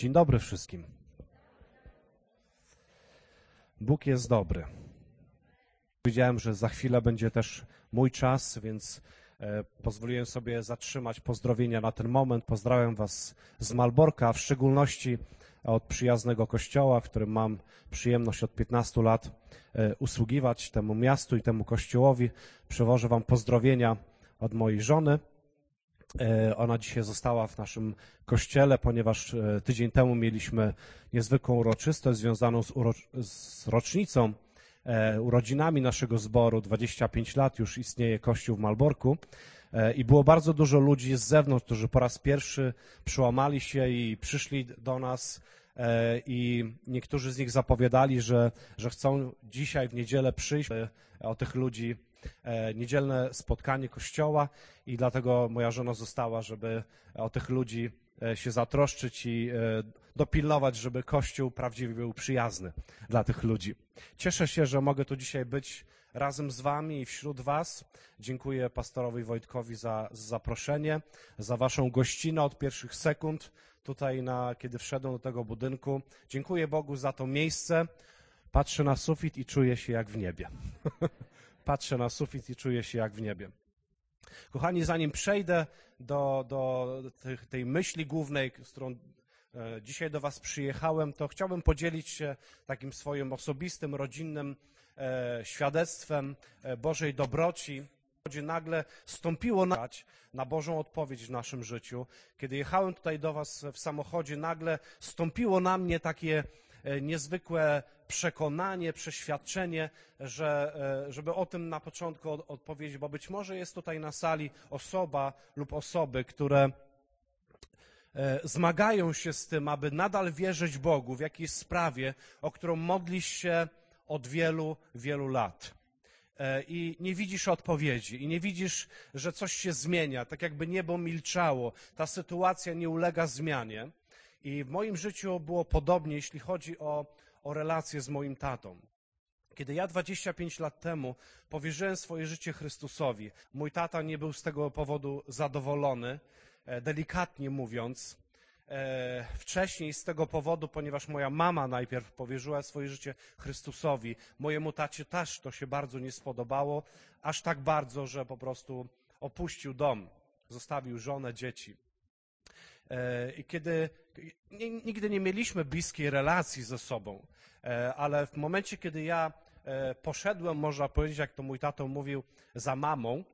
Dzień dobry wszystkim. Bóg jest dobry. Wiedziałem, że za chwilę będzie też mój czas, więc e, pozwoliłem sobie zatrzymać pozdrowienia na ten moment. Pozdrawiam Was z Malborka, a w szczególności od przyjaznego kościoła, w którym mam przyjemność od 15 lat e, usługiwać temu miastu i temu kościołowi. Przewożę Wam pozdrowienia od mojej żony. E, Ona dzisiaj została w naszym kościele, ponieważ e, tydzień temu mieliśmy niezwykłą uroczystość związaną z, uro... z rocznicą, e, urodzinami naszego zboru. 25 lat już istnieje kościół w Malborku. I było bardzo dużo ludzi z zewnątrz, którzy po raz pierwszy przełamali się i przyszli do nas. I niektórzy z nich zapowiadali, że, że chcą dzisiaj w niedzielę przyjść. O tych ludzi niedzielne spotkanie kościoła i dlatego moja żona została, żeby o tych ludzi e, się zatroszczyć i e, dopilnować, żeby kościół prawdziwie był przyjazny dla tych ludzi. Cieszę się, że mogę tu dzisiaj być razem z wami i wśród was. Dziękuję pastorowi Wojtkowi za, za zaproszenie, za waszą gościnę od pierwszych sekund tutaj, na, kiedy wszedłem do tego budynku. Dziękuję Bogu za to miejsce. Patrzę na sufit i czuję się jak w niebie. Patrzę na sufit i czuję się jak w niebie. Kochani, zanim przejdę do, do tych, tej myśli głównej, z którą e, dzisiaj do Was przyjechałem, to chciałbym podzielić się takim swoim osobistym, rodzinnym e, świadectwem e, Bożej dobroci. Gdzie nagle stąpiło na, na Bożą odpowiedź w naszym życiu. Kiedy jechałem tutaj do Was w samochodzie, nagle stąpiło na mnie takie niezwykłe przekonanie, przeświadczenie, że, e, żeby o tym na początku od- odpowiedzieć, bo być może jest tutaj na sali osoba lub osoby, które e, zmagają się z tym, aby nadal wierzyć Bogu w jakiejś sprawie, o którą modlisz się od wielu, wielu lat. E, I nie widzisz odpowiedzi, i nie widzisz, że coś się zmienia, tak jakby niebo milczało, ta sytuacja nie ulega zmianie. I w moim życiu było podobnie, jeśli chodzi o, o relacje z moim tatą. Kiedy ja 25 lat temu powierzyłem swoje życie Chrystusowi, mój tata nie był z tego powodu zadowolony, e, delikatnie mówiąc. E, Wcześniej z tego powodu, ponieważ moja mama najpierw powierzyła swoje życie Chrystusowi, mojemu tacie też to się bardzo nie spodobało, aż tak bardzo, że po prostu opuścił dom, zostawił żonę, dzieci. E, I kiedy nigdy nie mieliśmy bliskiej relacji ze sobą, e, ale w momencie, kiedy ja e, poszedłem, można powiedzieć, jak to mój tato mówił, za mamą,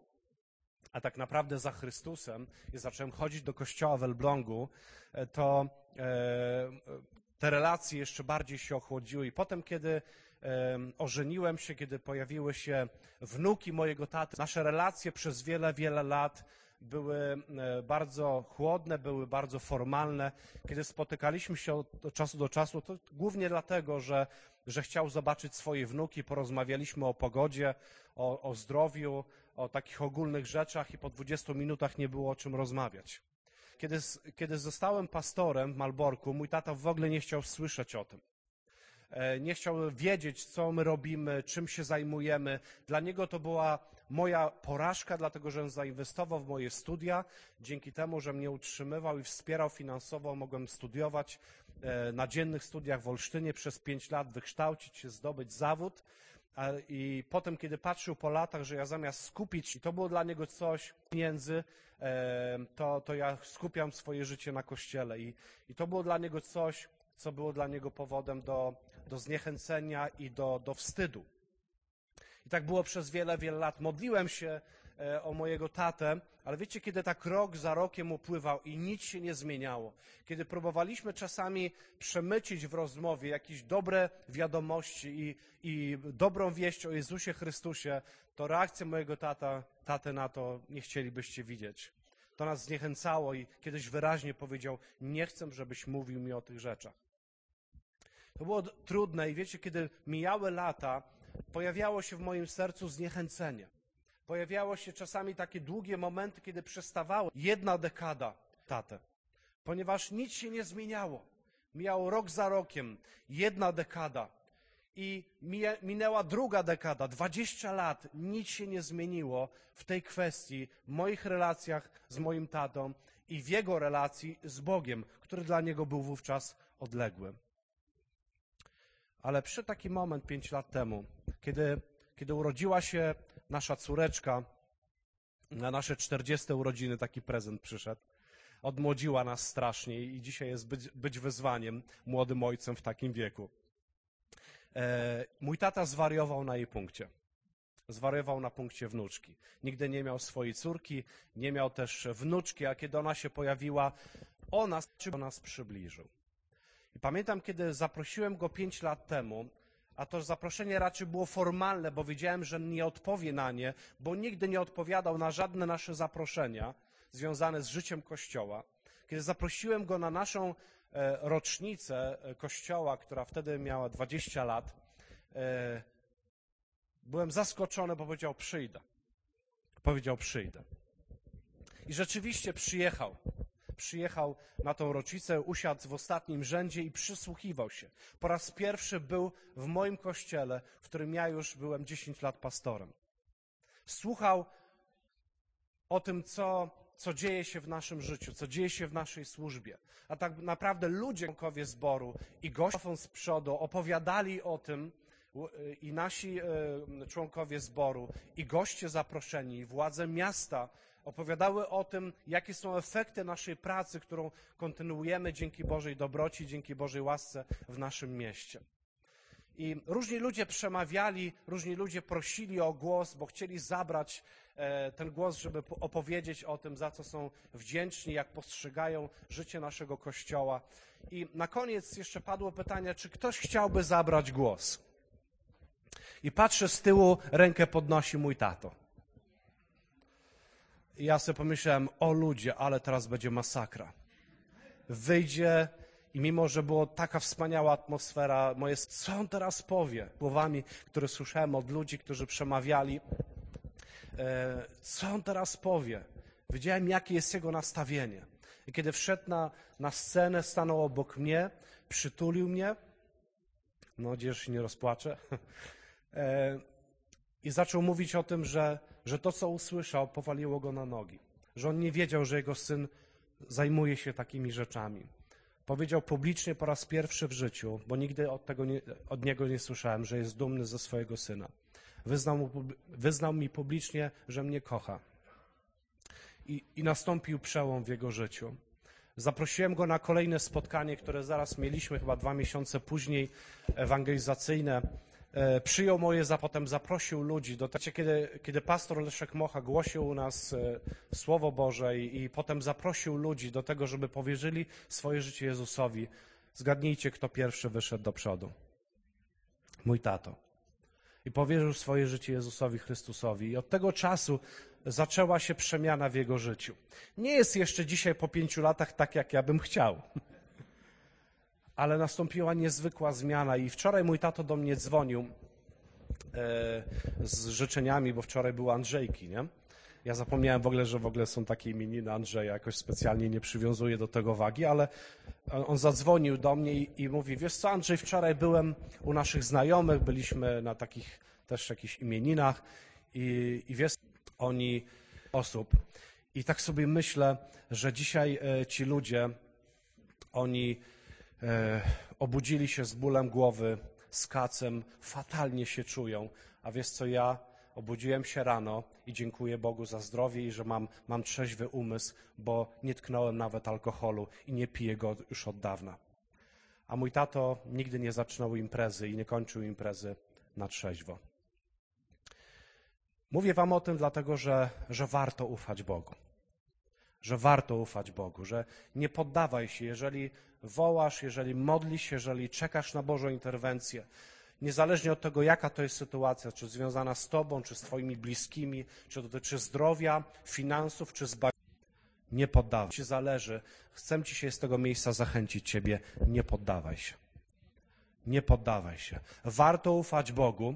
a tak naprawdę za Chrystusem i zacząłem chodzić do kościoła w Elblągu, to te relacje jeszcze bardziej się ochłodziły. I potem, kiedy ożeniłem się, kiedy pojawiły się wnuki mojego taty, nasze relacje przez wiele, wiele lat były e, bardzo chłodne, były bardzo formalne. Kiedy spotykaliśmy się od czasu do czasu, to głównie dlatego, że, że chciał zobaczyć swoje wnuki, porozmawialiśmy o pogodzie, o, o zdrowiu, o takich ogólnych rzeczach i po 20 minutach nie było o czym rozmawiać. Kiedy, kiedy zostałem pastorem w Malborku, mój tata w ogóle nie chciał słyszeć o tym. E, Nie chciał wiedzieć, co my robimy, czym się zajmujemy. Dla niego to była moja porażka, dlatego że zainwestował w moje studia. Dzięki temu, że mnie utrzymywał i wspierał finansowo, mogłem studiować e, na dziennych studiach w Olsztynie przez pięć lat, wykształcić się, zdobyć zawód. I potem, kiedy patrzył po latach, że ja zamiast skupić, i to było dla niego coś pieniędzy, e, to, to ja skupiam swoje życie na kościele. I, I to było dla niego coś, co było dla niego powodem do, do zniechęcenia i do, do wstydu. I tak było przez wiele, wiele lat. Modliłem się e, o mojego tatę, ale wiecie, kiedy tak rok za rokiem upływał i nic się nie zmieniało, kiedy próbowaliśmy czasami przemycić w rozmowie jakieś dobre wiadomości i, i dobrą wieść o Jezusie Chrystusie, to reakcja mojego tata, taty na to nie chcielibyście widzieć. To nas zniechęcało i kiedyś wyraźnie powiedział, nie chcę, żebyś mówił mi o tych rzeczach. To było trudne i wiecie, kiedy mijały lata, pojawiało się w moim sercu zniechęcenie. Pojawiało się czasami takie długie momenty, kiedy przestawało jedna dekada tatę, ponieważ nic się nie zmieniało. Mijało rok za rokiem, jedna dekada. I minęła druga dekada, 20 lat, nic się nie zmieniło w tej kwestii, w moich relacjach z moim tatą. i w jego relacji z Bogiem, który dla niego był wówczas odległy. Ale przy taki moment pięć lat temu, kiedy, kiedy urodziła się nasza córeczka, na nasze 40 urodziny taki prezent przyszedł. Odmłodziła nas strasznie i dzisiaj jest być, być wyzwaniem młodym ojcem w takim wieku. E, mój tata zwariował na jej punkcie. Zwariował na punkcie wnuczki. Nigdy nie miał swojej córki, nie miał też wnuczki, a kiedy ona się pojawiła, ona do nas przybliżył. I pamiętam, kiedy zaprosiłem go pięć lat temu, a to zaproszenie raczej było formalne, bo wiedziałem, że nie odpowie na nie, bo nigdy nie odpowiadał na żadne nasze zaproszenia związane z życiem Kościoła. Kiedy zaprosiłem go na naszą e, rocznicę e, Kościoła, która wtedy miała 20 lat, e, byłem zaskoczony, bo powiedział przyjdę. Powiedział przyjdę. I rzeczywiście przyjechał przyjechał na tą rocznicę, usiadł w ostatnim rzędzie i przysłuchiwał się. Po raz pierwszy był w moim kościele, w którym ja już byłem 10 lat pastorem. Słuchał o tym, co, co dzieje się w naszym życiu, co dzieje się w naszej służbie. A tak naprawdę ludzie, członkowie zboru i goście z przodu opowiadali o tym, i nasi e, członkowie zboru, i goście zaproszeni, i władze miasta opowiadały o tym, jakie są efekty naszej pracy, którą kontynuujemy dzięki Bożej dobroci, dzięki Bożej łasce w naszym mieście. I różni ludzie przemawiali, różni ludzie prosili o głos, bo chcieli zabrać e, ten głos, żeby opowiedzieć o tym, za co są wdzięczni, jak postrzegają życie naszego Kościoła. I na koniec jeszcze padło pytanie, czy ktoś chciałby zabrać głos. I patrzę z tyłu, rękę podnosi mój tato. Ja sobie pomyślałem, o ludzie, ale teraz będzie masakra. Wyjdzie i mimo, że była taka wspaniała atmosfera, moje, co on teraz powie? Słowami, które słyszałem od ludzi, którzy przemawiali, e, co on teraz powie? Wiedziałem, jakie jest jego nastawienie. I kiedy wszedł na, na scenę, stanął obok mnie, przytulił mnie, no nadzieję, się nie rozpłaczę, e, i zaczął mówić o tym, że że to, co usłyszał, powaliło go na nogi, że on nie wiedział, że jego syn zajmuje się takimi rzeczami. Powiedział publicznie po raz pierwszy w życiu, bo nigdy od, tego nie, od niego nie słyszałem, że jest dumny ze swojego syna. Wyznał, mu, wyznał mi publicznie, że mnie kocha. I, I nastąpił przełom w jego życiu. Zaprosiłem go na kolejne spotkanie, które zaraz mieliśmy, chyba dwa miesiące później, ewangelizacyjne przyjął moje, za potem zaprosił ludzi. Do tego, kiedy, kiedy pastor Leszek Mocha głosił u nas e, Słowo Boże i, i potem zaprosił ludzi do tego, żeby powierzyli swoje życie Jezusowi. Zgadnijcie, kto pierwszy wyszedł do przodu. Mój tato. I powierzył swoje życie Jezusowi Chrystusowi. I od tego czasu zaczęła się przemiana w jego życiu. Nie jest jeszcze dzisiaj po pięciu latach tak, jak ja bym chciał ale nastąpiła niezwykła zmiana i wczoraj mój tato do mnie dzwonił e, z życzeniami, bo wczoraj były Andrzejki, nie? Ja zapomniałem w ogóle, że w ogóle są takie imieniny Andrzeja, jakoś specjalnie nie przywiązuję do tego wagi, ale on zadzwonił do mnie i, i mówi, wiesz co Andrzej, wczoraj byłem u naszych znajomych, byliśmy na takich też jakichś imieninach i, i wiesz, oni osób. I tak sobie myślę, że dzisiaj e, ci ludzie, oni obudzili się z bólem głowy, z kacem, fatalnie się czują. A wiesz co, ja obudziłem się rano i dziękuję Bogu za zdrowie i że mam, mam trzeźwy umysł, bo nie tknąłem nawet alkoholu i nie piję go już od dawna. A mój tato nigdy nie zaczynał imprezy i nie kończył imprezy na trzeźwo. Mówię wam o tym dlatego, że, że warto ufać Bogu że warto ufać Bogu, że nie poddawaj się, jeżeli wołasz, jeżeli modlisz się, jeżeli czekasz na Bożą interwencję. Niezależnie od tego, jaka to jest sytuacja, czy związana z Tobą, czy z Twoimi bliskimi, czy dotyczy zdrowia, finansów, czy zbawienia. Nie poddawaj się. Zależy. Chcę Ci się z tego miejsca zachęcić Ciebie. Nie poddawaj się. Nie poddawaj się. Warto ufać Bogu.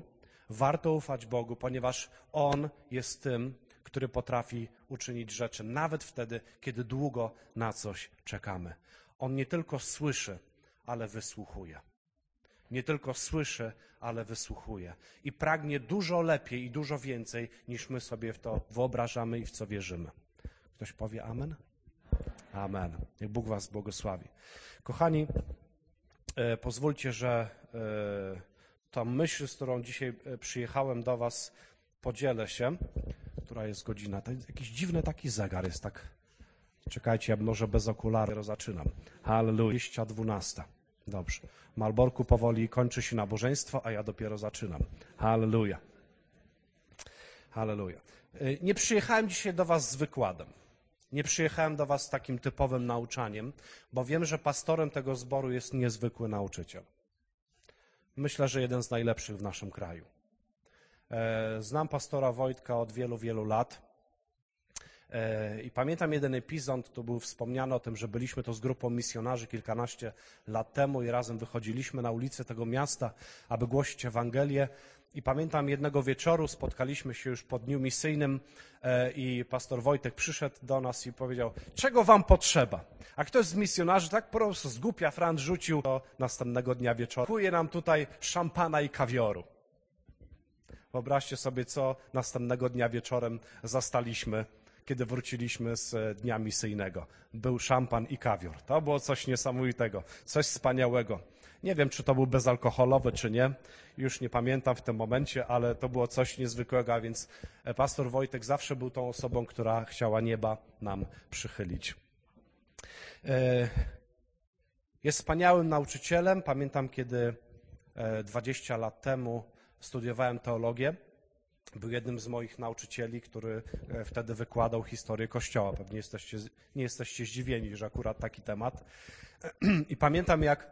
Warto ufać Bogu, ponieważ On jest tym, który potrafi uczynić rzeczy, nawet wtedy, kiedy długo na coś czekamy. On nie tylko słyszy, ale wysłuchuje. Nie tylko słyszy, ale wysłuchuje. I pragnie dużo lepiej i dużo więcej, niż my sobie w to wyobrażamy i w co wierzymy. Ktoś powie Amen? Amen. Niech Bóg Was błogosławi. Kochani, e, pozwólcie, że e, ta myśl, z którą dzisiaj e, przyjechałem do Was, podzielę się. Która jest godzina? To jest jakiś dziwny taki zegar jest, tak. Czekajcie, ja może bez okularów zaczynam. Halleluja, 12. Dobrze. Malborku powoli kończy się nabożeństwo, a ja dopiero zaczynam. Halleluja. Halleluja. Y, Nie przyjechałem dzisiaj do Was z wykładem. Nie przyjechałem do Was z takim typowym nauczaniem, bo wiem, że pastorem tego zboru jest niezwykły nauczyciel. Myślę, że jeden z najlepszych w naszym kraju. E, Znam pastora Wojtka od wielu, wielu lat. E, I pamiętam jeden epizod, tu był wspomniany o tym, że byliśmy to z grupą misjonarzy kilkanaście lat temu i razem wychodziliśmy na ulicę tego miasta, aby głosić Ewangelię. I pamiętam jednego wieczoru, spotkaliśmy się już po dniu misyjnym e, i pastor Wojtek przyszedł do nas i powiedział, czego wam potrzeba? A ktoś z misjonarzy tak po prostu z głupia Fran rzucił do następnego dnia wieczoru. Kuje nam tutaj szampana i kawioru. Wyobraźcie sobie, co następnego dnia wieczorem zastaliśmy, kiedy wróciliśmy z dnia misyjnego. Był szampan i kawior. To było coś niesamowitego, coś wspaniałego. Nie wiem, czy to był bezalkoholowy, czy nie. Już nie pamiętam w tym momencie, ale to było coś niezwykłego, a więc pastor Wojtek zawsze był tą osobą, która chciała nieba nam przychylić. E, Jest wspaniałym nauczycielem. Pamiętam, kiedy e, 20 lat temu studiowałem teologię. Był jednym z moich nauczycieli, który e, wtedy wykładał historię Kościoła. Pewnie jesteście, nie jesteście zdziwieni, że akurat taki temat. I pamiętam, jak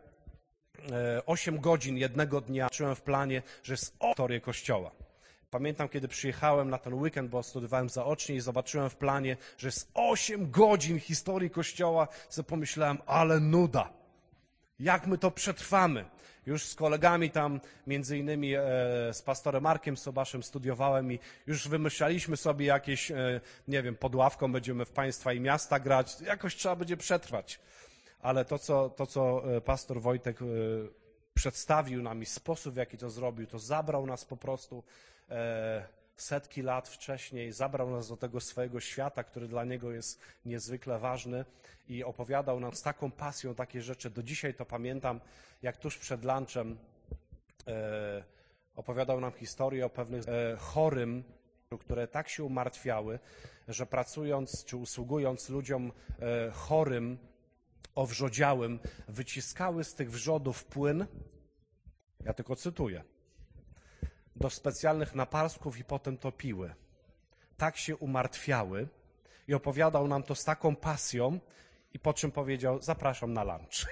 8 godzin jednego dnia czułem w planie, że jest historię Kościoła. Pamiętam, kiedy przyjechałem na ten weekend, bo studiowałem zaocznie i zobaczyłem w planie, że jest 8 godzin historii Kościoła, sobie pomyślałem, ale nuda. Jak my to przetrwamy? Już z kolegami tam, między innymi e, z pastorem Markiem Sobaszem studiowałem i już wymyślaliśmy sobie jakieś, e, nie wiem, pod ławką będziemy w państwa i miasta grać. Jakoś trzeba będzie przetrwać. Ale to, co, to, co e, pastor Wojtek przedstawił nam i sposób, w jaki to zrobił, to zabrał nas po prostu setki lat wcześniej, zabrał nas do tego swojego świata, który dla niego jest niezwykle ważny i opowiadał nam z taką pasją takie rzeczy. Do dzisiaj to pamiętam, jak tuż przed lunchem e, opowiadał nam historię o pewnych e, chorym, które tak się umartwiały, że pracując czy usługując ludziom e, chorym, owrzodziałym, wyciskały z tych wrzodów płyn, ja tylko cytuję, do specjalnych naparsków i potem to piły. Tak się umartwiały i opowiadał nam to z taką pasją i po czym powiedział, zapraszam na lunch.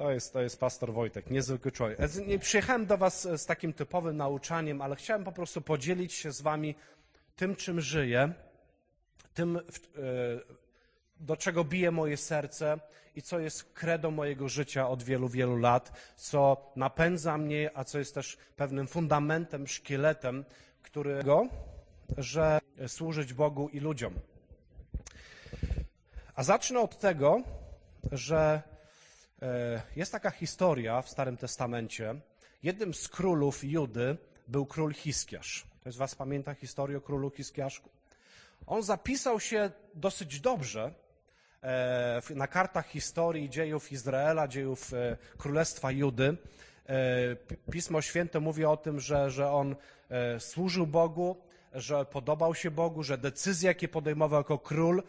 To jest, to jest pastor Wojtek, niezwykły człowiek. Nie przyjechałem do was z takim typowym nauczaniem, ale chciałem po prostu podzielić się z wami tym, czym żyję, tym, e, do czego bije moje serce i co jest kredą mojego życia od wielu, wielu lat, co napędza mnie, a co jest też pewnym fundamentem, szkieletem, którego, że służyć Bogu i ludziom. A zacznę od tego, że e, jest taka historia w Starym Testamencie. Jednym z królów Judy był król Hiskiasz. Ktoś z Was pamięta historię o królu Hiskiaszku? On zapisał się dosyć dobrze na kartach historii dziejów Izraela, dziejów e, Królestwa Judy. Pismo Święte mówi o tym, że, że on służył Bogu, że podobał się Bogu, że decyzje, jakie podejmował jako król,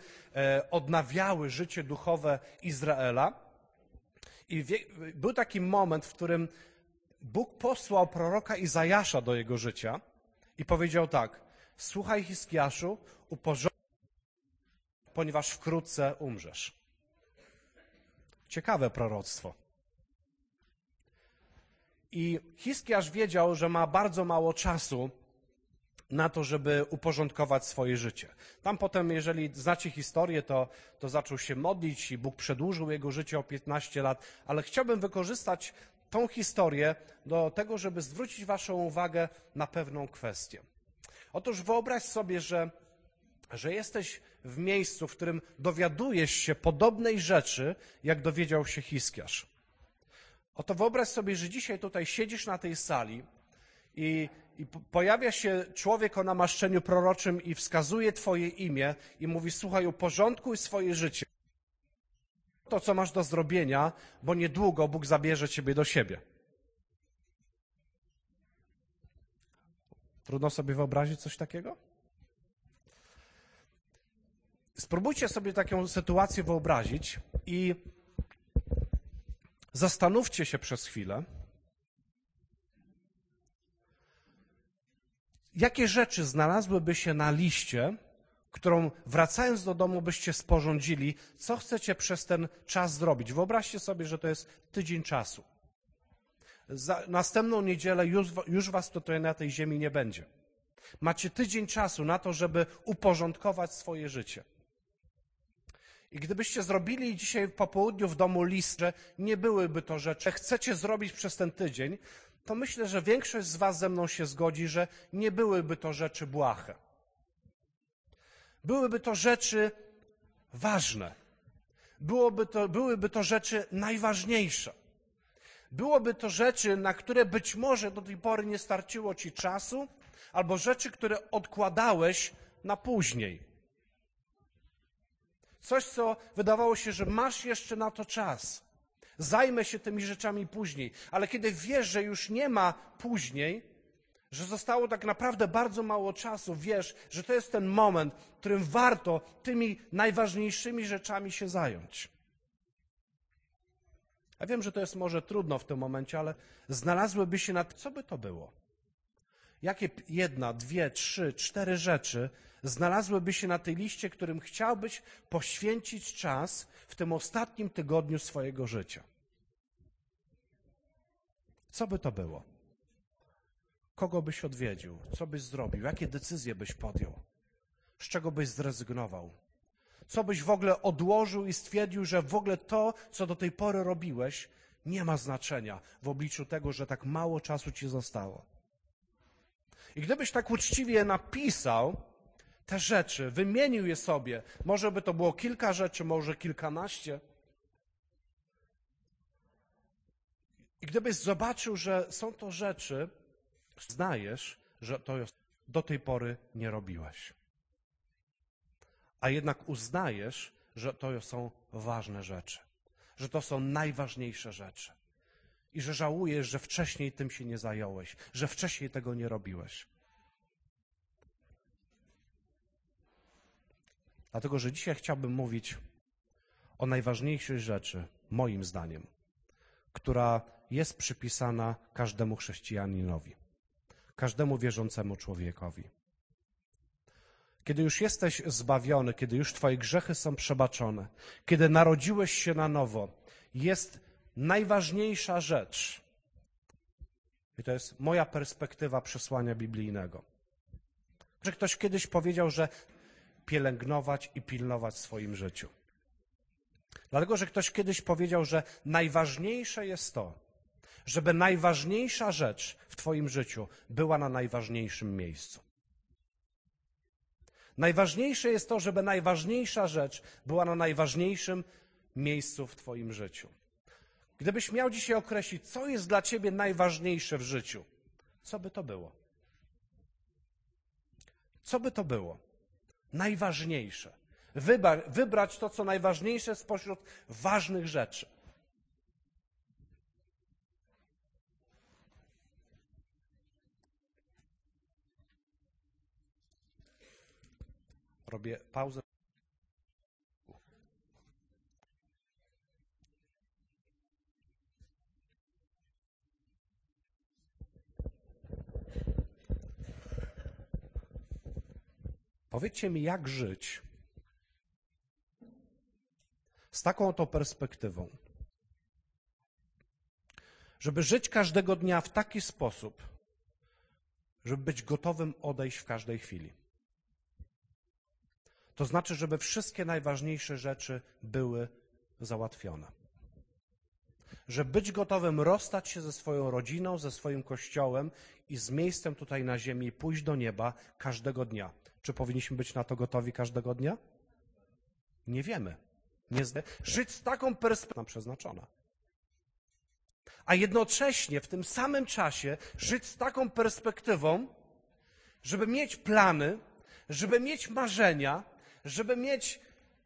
odnawiały życie duchowe Izraela. I był taki moment, w którym Bóg posłał proroka Izajasza do jego życia i powiedział tak: Słuchaj, Hiskiaszu, uporządkuj, ponieważ wkrótce umrzesz. Ciekawe proroctwo. I Hiskiasz wiedział, że ma bardzo mało czasu na to, żeby uporządkować swoje życie. Tam potem, jeżeli znacie historię, to, to zaczął się modlić i Bóg przedłużył jego życie o 15 lat, ale chciałbym wykorzystać tą historię do tego, żeby zwrócić Waszą uwagę na pewną kwestię. Otóż wyobraź sobie, że, że jesteś w miejscu, w którym dowiadujesz się podobnej rzeczy, jak dowiedział się Hiskiarz. Oto wyobraź sobie, że dzisiaj tutaj siedzisz na tej sali i, i pojawia się człowiek o namaszczeniu proroczym i wskazuje Twoje imię i mówi: Słuchaj, uporządkuj swoje życie. To, co masz do zrobienia, bo niedługo Bóg zabierze Ciebie do siebie. Trudno sobie wyobrazić coś takiego? Spróbujcie sobie taką sytuację wyobrazić i zastanówcie się przez chwilę, jakie rzeczy znalazłyby się na liście, którą wracając do domu byście sporządzili, co chcecie przez ten czas zrobić. Wyobraźcie sobie, że to jest tydzień czasu. Za następną niedzielę już, już was tutaj na tej ziemi nie będzie. Macie tydzień czasu na to, żeby uporządkować swoje życie. I gdybyście zrobili dzisiaj po południu w domu list, że nie byłyby to rzeczy, chcecie zrobić przez ten tydzień, to myślę, że większość z Was ze mną się zgodzi, że nie byłyby to rzeczy błahe. Byłyby to rzeczy ważne. Byłoby to, byłyby to rzeczy najważniejsze. Byłoby to rzeczy, na które być może do tej pory nie starczyło Ci czasu, albo rzeczy, które odkładałeś na później. Coś, co wydawało się, że masz jeszcze na to czas. Zajmę się tymi rzeczami później. Ale kiedy wiesz, że już nie ma później, że zostało tak naprawdę bardzo mało czasu, wiesz, że to jest ten moment, w którym warto tymi najważniejszymi rzeczami się zająć. Ja wiem, że to jest może trudno w tym momencie, ale znalazłyby się nad, co by to było? Jakie jedna, dwie, trzy, cztery rzeczy znalazłyby się na tej liście, którym chciałbyś poświęcić czas w tym ostatnim tygodniu swojego życia? Co by to było? Kogo byś odwiedził? Co byś zrobił? Jakie decyzje byś podjął? Z czego byś zrezygnował? Co byś w ogóle odłożył i stwierdził, że w ogóle to, co do tej pory robiłeś, nie ma znaczenia w obliczu tego, że tak mało czasu ci zostało? I gdybyś tak uczciwie napisał te rzeczy, wymienił je sobie, może by to było kilka rzeczy, może kilkanaście, I gdybyś zobaczył, że są to rzeczy, znajesz, że to do tej pory nie robiłeś. A jednak uznajesz, że to są ważne rzeczy, że to są najważniejsze rzeczy. I że żałujesz, że wcześniej tym się nie zająłeś, że wcześniej tego nie robiłeś. Dlatego, że dzisiaj chciałbym mówić o najważniejszej rzeczy, moim zdaniem, która jest przypisana każdemu chrześcijaninowi, każdemu wierzącemu człowiekowi. Kiedy już jesteś zbawiony, kiedy już Twoje grzechy są przebaczone, kiedy narodziłeś się na nowo, jest najważniejsza rzecz. I to jest moja perspektywa przesłania biblijnego. Że ktoś kiedyś powiedział, że pielęgnować i pilnować w swoim życiu. Dlatego, że ktoś kiedyś powiedział, że najważniejsze jest to, żeby najważniejsza rzecz w Twoim życiu była na najważniejszym miejscu. Najważniejsze jest to, żeby najważniejsza rzecz była na najważniejszym miejscu w Twoim życiu. Gdybyś miał dzisiaj określić, co jest dla Ciebie najważniejsze w życiu, co by to było? Co by to było? Najważniejsze. wybrać to, co najważniejsze spośród ważnych rzeczy. Robię pauzę. Powiedzcie mi, jak żyć z taką oto perspektywą, żeby żyć każdego dnia w taki sposób, żeby być gotowym odejść w każdej chwili. To znaczy, żeby wszystkie najważniejsze rzeczy były załatwione. Żeby być gotowym rozstać się ze swoją rodziną, ze swoim kościołem i z miejscem tutaj na ziemi pójść do nieba każdego dnia. Czy powinniśmy być na to gotowi każdego dnia? Nie wiemy. Nie zde... Żyć z taką perspektywą przeznaczona. a jednocześnie w tym samym czasie żyć z taką perspektywą, żeby mieć plany, żeby mieć marzenia, żeby mieć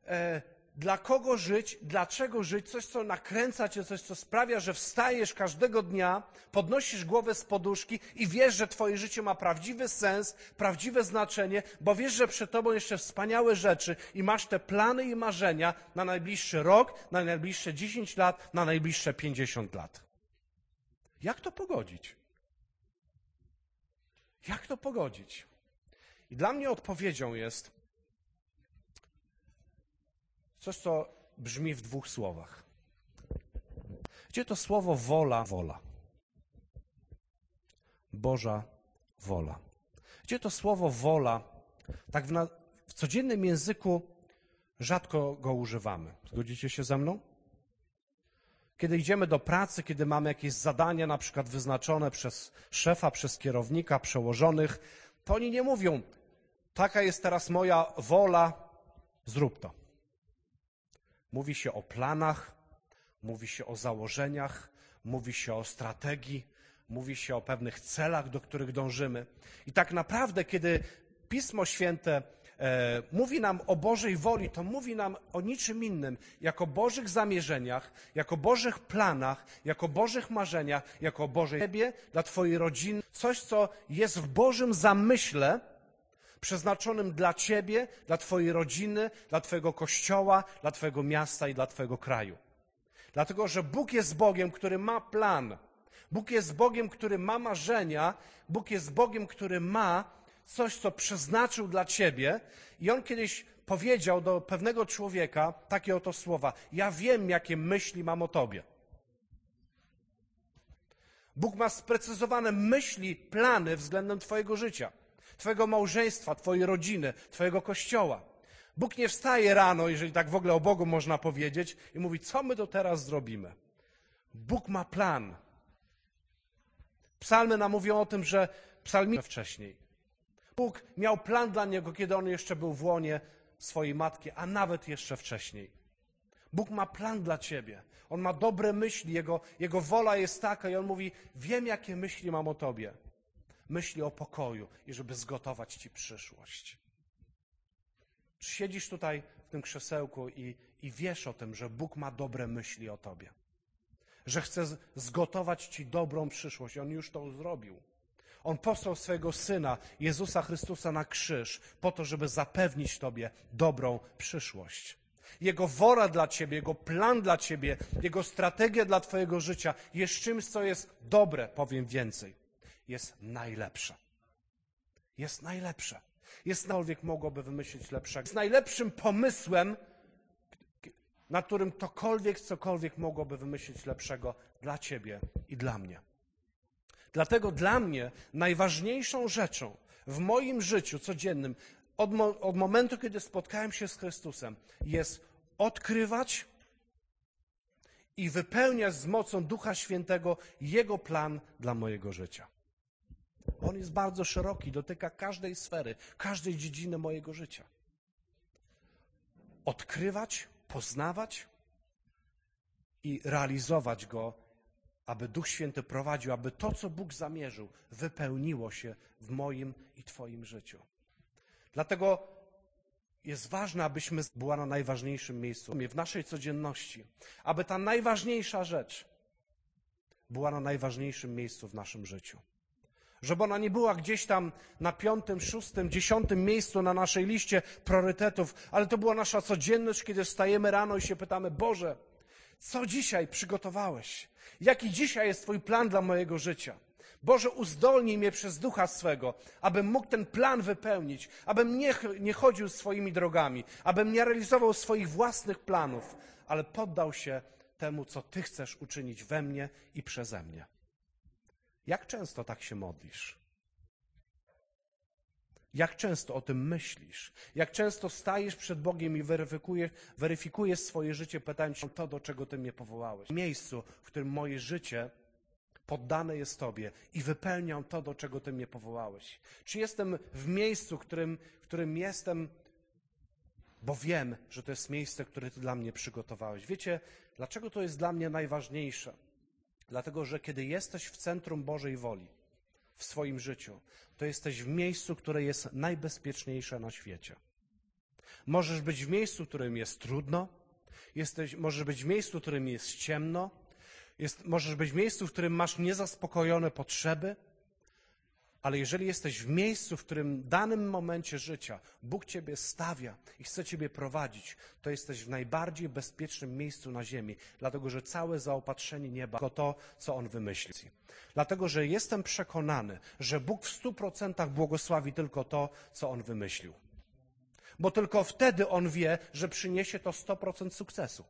e, dla kogo żyć, dlaczego żyć, coś, co nakręca cię, coś, co sprawia, że wstajesz każdego dnia, podnosisz głowę z poduszki i wiesz, że twoje życie ma prawdziwy sens, prawdziwe znaczenie, bo wiesz, że przed tobą jeszcze wspaniałe rzeczy i masz te plany i marzenia na najbliższy rok, na najbliższe 10 lat, na najbliższe 50 lat. Jak to pogodzić? Jak to pogodzić? I dla mnie odpowiedzią jest coś, co brzmi w dwóch słowach. Gdzie to słowo wola, wola? Boża wola. Gdzie to słowo wola, tak w, na, w codziennym języku rzadko go używamy. Zgodzicie się ze mną? Kiedy idziemy do pracy, kiedy mamy jakieś zadania, na przykład wyznaczone przez szefa, przez kierownika, przełożonych, to oni nie mówią, taka jest teraz moja wola, zrób to. Mówi się o planach, mówi się o założeniach, mówi się o strategii, mówi się o pewnych celach, do których dążymy. I tak naprawdę, kiedy Pismo Święte e, mówi nam o Bożej woli, to mówi nam o niczym innym, jako Bożych zamierzeniach, jako Bożych planach, jako Bożych marzeniach, jako Bożej Ciebie, dla Twojej rodziny, coś, co jest w Bożym zamyśle, przeznaczonym dla Ciebie, dla Twojej rodziny, dla Twojego kościoła, dla Twojego miasta i dla Twojego kraju. Dlatego, że Bóg jest Bogiem, który ma plan. Bóg jest Bogiem, który ma marzenia. Bóg jest Bogiem, który ma coś, co przeznaczył dla Ciebie. I On kiedyś powiedział do pewnego człowieka takie oto słowa: Ja wiem, jakie myśli mam o Tobie. Bóg ma sprecyzowane myśli, plany względem Twojego życia. Twojego małżeństwa, Twojej rodziny, Twojego kościoła. Bóg nie wstaje rano, jeżeli tak w ogóle o Bogu można powiedzieć, i mówi, co my to teraz zrobimy. Bóg ma plan. Psalmy nam mówią o tym, że psalmi wcześniej. Bóg miał plan dla niego, kiedy on jeszcze był w łonie swojej matki, a nawet jeszcze wcześniej. Bóg ma plan dla ciebie. On ma dobre myśli, jego, jego wola jest taka i on mówi: Wiem, jakie myśli mam o tobie myśli o pokoju i żeby zgotować Ci przyszłość. Czy siedzisz tutaj w tym krzesełku i, i wiesz o tym, że Bóg ma dobre myśli o Tobie? Że chce zgotować Ci dobrą przyszłość. On już to zrobił. On posłał swojego Syna, Jezusa Chrystusa na krzyż, po to, żeby zapewnić Tobie dobrą przyszłość. Jego wola dla Ciebie, Jego plan dla Ciebie, Jego strategia dla Twojego życia jest czymś, co jest dobre, powiem więcej jest najlepsze. Jest najlepsze. Jest cokolwiek mogłoby wymyślić lepszego. Jest najlepszym pomysłem, na którym ktokolwiek, cokolwiek mogłoby wymyślić lepszego dla ciebie i dla mnie. Dlatego dla mnie najważniejszą rzeczą w moim życiu codziennym, od, mo od momentu, kiedy spotkałem się z Chrystusem, jest odkrywać i wypełniać z mocą Ducha Świętego Jego plan dla mojego życia. On jest bardzo szeroki, dotyka każdej sfery, każdej dziedziny mojego życia. Odkrywać, poznawać i realizować go, aby Duch Święty prowadził, aby to, co Bóg zamierzył, wypełniło się w moim i Twoim życiu. Dlatego jest ważne, abyśmy była na najważniejszym miejscu w naszej codzienności, aby ta najważniejsza rzecz była na najważniejszym miejscu w naszym życiu żeby ona nie była gdzieś tam na piątym, szóstym, dziesiątym miejscu na naszej liście priorytetów, ale to była nasza codzienność, kiedy wstajemy rano i się pytamy, Boże, co dzisiaj przygotowałeś? Jaki dzisiaj jest Twój plan dla mojego życia? Boże, uzdolnij mnie przez ducha swego, abym mógł ten plan wypełnić, abym nie, nie chodził swoimi drogami, abym nie realizował swoich własnych planów, ale poddał się temu, co Ty chcesz uczynić we mnie i przeze mnie. Jak często tak się modlisz? Jak często o tym myślisz? Jak często stajesz przed Bogiem i weryfikujesz, weryfikujesz swoje życie, pytając się to, do czego Ty mnie powołałeś? W miejscu, w którym moje życie poddane jest Tobie i wypełniam to, do czego Ty mnie powołałeś. Czy jestem w miejscu, którym, w którym jestem, bo wiem, że to jest miejsce, które Ty dla mnie przygotowałeś. Wiecie, dlaczego to jest dla mnie najważniejsze? Dlatego, że kiedy jesteś w centrum Bożej woli w swoim życiu, to jesteś w miejscu, które jest najbezpieczniejsze na świecie. Możesz być w miejscu, w którym jest trudno, jesteś, możesz być w miejscu, w którym jest ciemno, jest, możesz być w miejscu, w którym masz niezaspokojone potrzeby, ale jeżeli jesteś w miejscu, w którym danym momencie życia Bóg Ciebie stawia i chce Ciebie prowadzić, to jesteś w najbardziej bezpiecznym miejscu na ziemi, dlatego że całe zaopatrzenie nieba to to, co On wymyśli. Dlatego, że jestem przekonany, że Bóg w stu procentach błogosławi tylko to, co On wymyślił. Bo tylko wtedy On wie, że przyniesie to 100% sukcesu.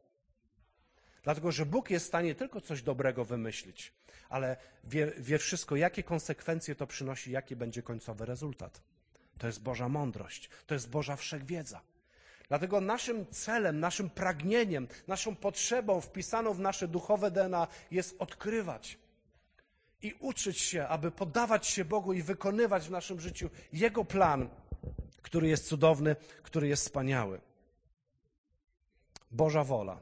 Dlatego, że Bóg jest w stanie tylko coś dobrego wymyślić, ale wie, wie wszystko, jakie konsekwencje to przynosi, jaki będzie końcowy rezultat. To jest Boża mądrość, to jest Boża wszechwiedza. Dlatego naszym celem, naszym pragnieniem, naszą potrzebą wpisaną w nasze duchowe DNA jest odkrywać i uczyć się, aby poddawać się Bogu i wykonywać w naszym życiu Jego plan, który jest cudowny, który jest wspaniały. Boża wola.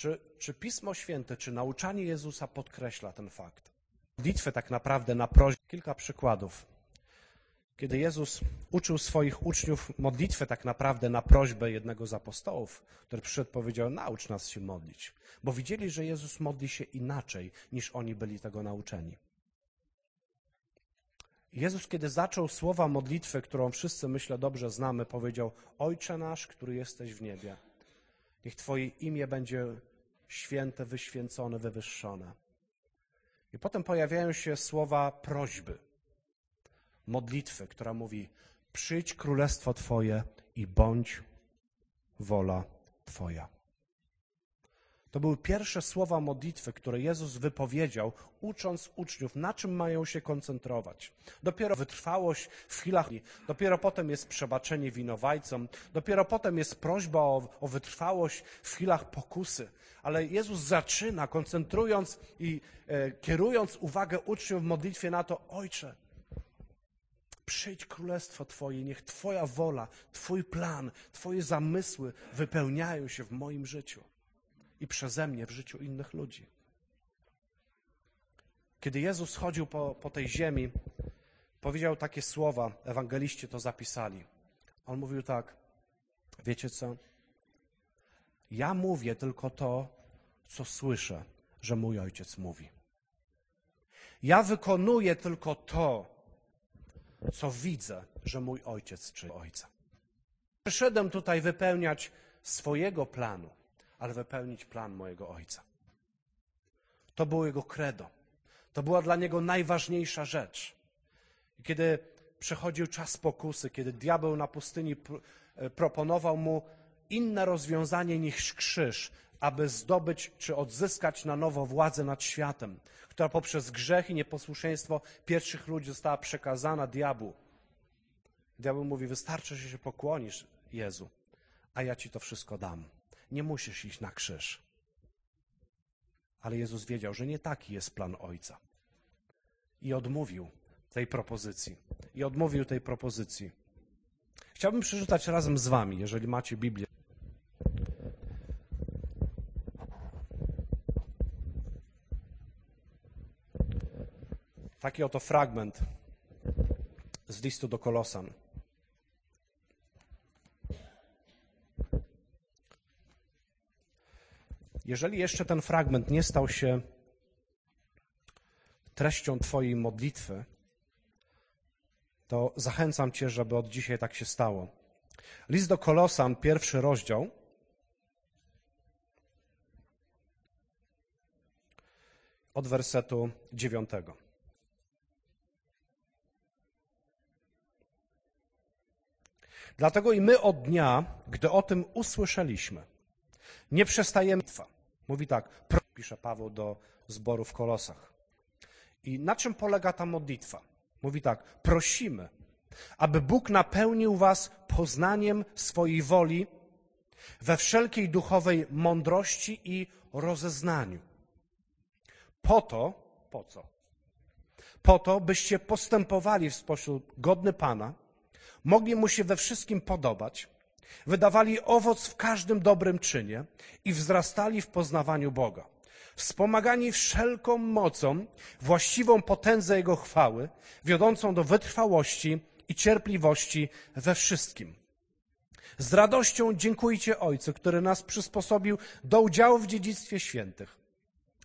Czy, czy Pismo Święte, czy nauczanie Jezusa podkreśla ten fakt? Modlitwę tak naprawdę na prośbę. Kilka przykładów. Kiedy Jezus uczył swoich uczniów modlitwę tak naprawdę na prośbę jednego z apostołów, który przyszedł powiedział, naucz nas się modlić. Bo widzieli, że Jezus modli się inaczej, niż oni byli tego nauczeni. Jezus, kiedy zaczął słowa modlitwy, którą wszyscy, myślę, dobrze znamy, powiedział, Ojcze nasz, który jesteś w niebie, niech Twoje imię będzie święte, wyświęcone, wywyższone. I potem pojawiają się słowa prośby, modlitwy, która mówi: Przyjdź królestwo Twoje i bądź wola Twoja. To były pierwsze słowa modlitwy, które Jezus wypowiedział, ucząc uczniów, na czym mają się koncentrować. Dopiero wytrwałość w chwilach, dopiero potem jest przebaczenie winowajcom, dopiero potem jest prośba o, o wytrwałość w chwilach pokusy. Ale Jezus zaczyna, koncentrując i e, kierując uwagę uczniów w modlitwie na to, Ojcze, przyjdź królestwo Twoje, niech Twoja wola, Twój plan, Twoje zamysły wypełniają się w moim życiu i przeze mnie w życiu innych ludzi. Kiedy Jezus chodził po, po tej ziemi, powiedział takie słowa, ewangeliści to zapisali. On mówił tak, wiecie co? Ja mówię tylko to, co słyszę, że mój ojciec mówi. Ja wykonuję tylko to, co widzę, że mój ojciec czy ojca. Przyszedłem tutaj wypełniać swojego planu, ale wypełnić plan mojego ojca. To było jego credo. To była dla niego najważniejsza rzecz. I kiedy przechodził czas pokusy, kiedy diabeł na pustyni e, proponował mu inne rozwiązanie niż krzyż, aby zdobyć czy odzyskać na nowo władzę nad światem, która poprzez grzech i nieposłuszeństwo pierwszych ludzi została przekazana diabłu. Diabeł mówi: Wystarczy, że się pokłonisz Jezu, a ja ci to wszystko dam. Nie musisz iść na krzyż. Ale Jezus wiedział, że nie taki jest plan Ojca. I odmówił tej propozycji. I odmówił tej propozycji. Chciałbym przeczytać razem z Wami, jeżeli macie Biblię. Taki oto fragment z listu do Kolosan. Jeżeli jeszcze ten fragment nie stał się treścią Twojej modlitwy, to zachęcam Cię, żeby od dzisiaj tak się stało. List do Kolosan, pierwszy rozdział. Od wersetu dziewiątego. Dlatego i my od dnia, gdy o tym usłyszeliśmy, nie przestajemy. Mówi tak, pisze Paweł do zboru w Kolosach. I na czym polega ta modlitwa? Mówi tak, prosimy, aby Bóg napełnił was poznaniem swojej woli we wszelkiej duchowej mądrości i rozeznaniu. Po to, po co? Po to, byście postępowali w sposób godny Pana, mogli mu się we wszystkim podobać, wydawali owoc w każdym dobrym czynie i wzrastali w poznawaniu Boga. wspomagani wszelką mocą, właściwą potędze Jego chwały, wiodącą do wytrwałości i cierpliwości we wszystkim. Z radością dziękujcie Ojcu, który nas przysposobił do udziału w dziedzictwie świętych.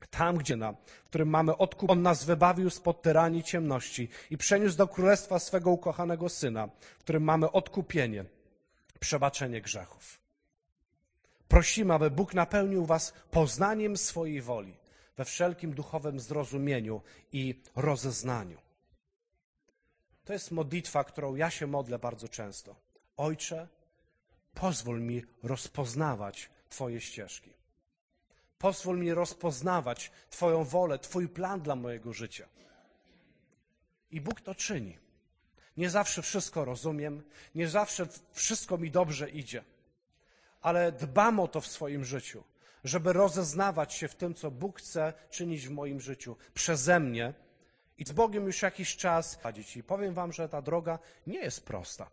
Tam, gdzie na, w którym mamy odkup, On nas wybawił spod tyranii ciemności i przeniósł do królestwa swego ukochanego Syna, w którym mamy odkupienie, przebaczenie grzechów. Prosimy, aby Bóg napełnił Was poznaniem swojej woli we wszelkim duchowym zrozumieniu i rozeznaniu. To jest modlitwa, którą ja się modlę bardzo często. Ojcze, pozwól mi rozpoznawać Twoje ścieżki. Pozwól mi rozpoznawać Twoją wolę, Twój plan dla mojego życia. I Bóg to czyni. Nie zawsze wszystko rozumiem, nie zawsze wszystko mi dobrze idzie, ale dbam o to w swoim życiu, żeby rozeznawać się w tym, co Bóg chce czynić w moim życiu przeze mnie i z Bogiem już jakiś czas radzić. I powiem Wam, że ta droga nie jest prosta.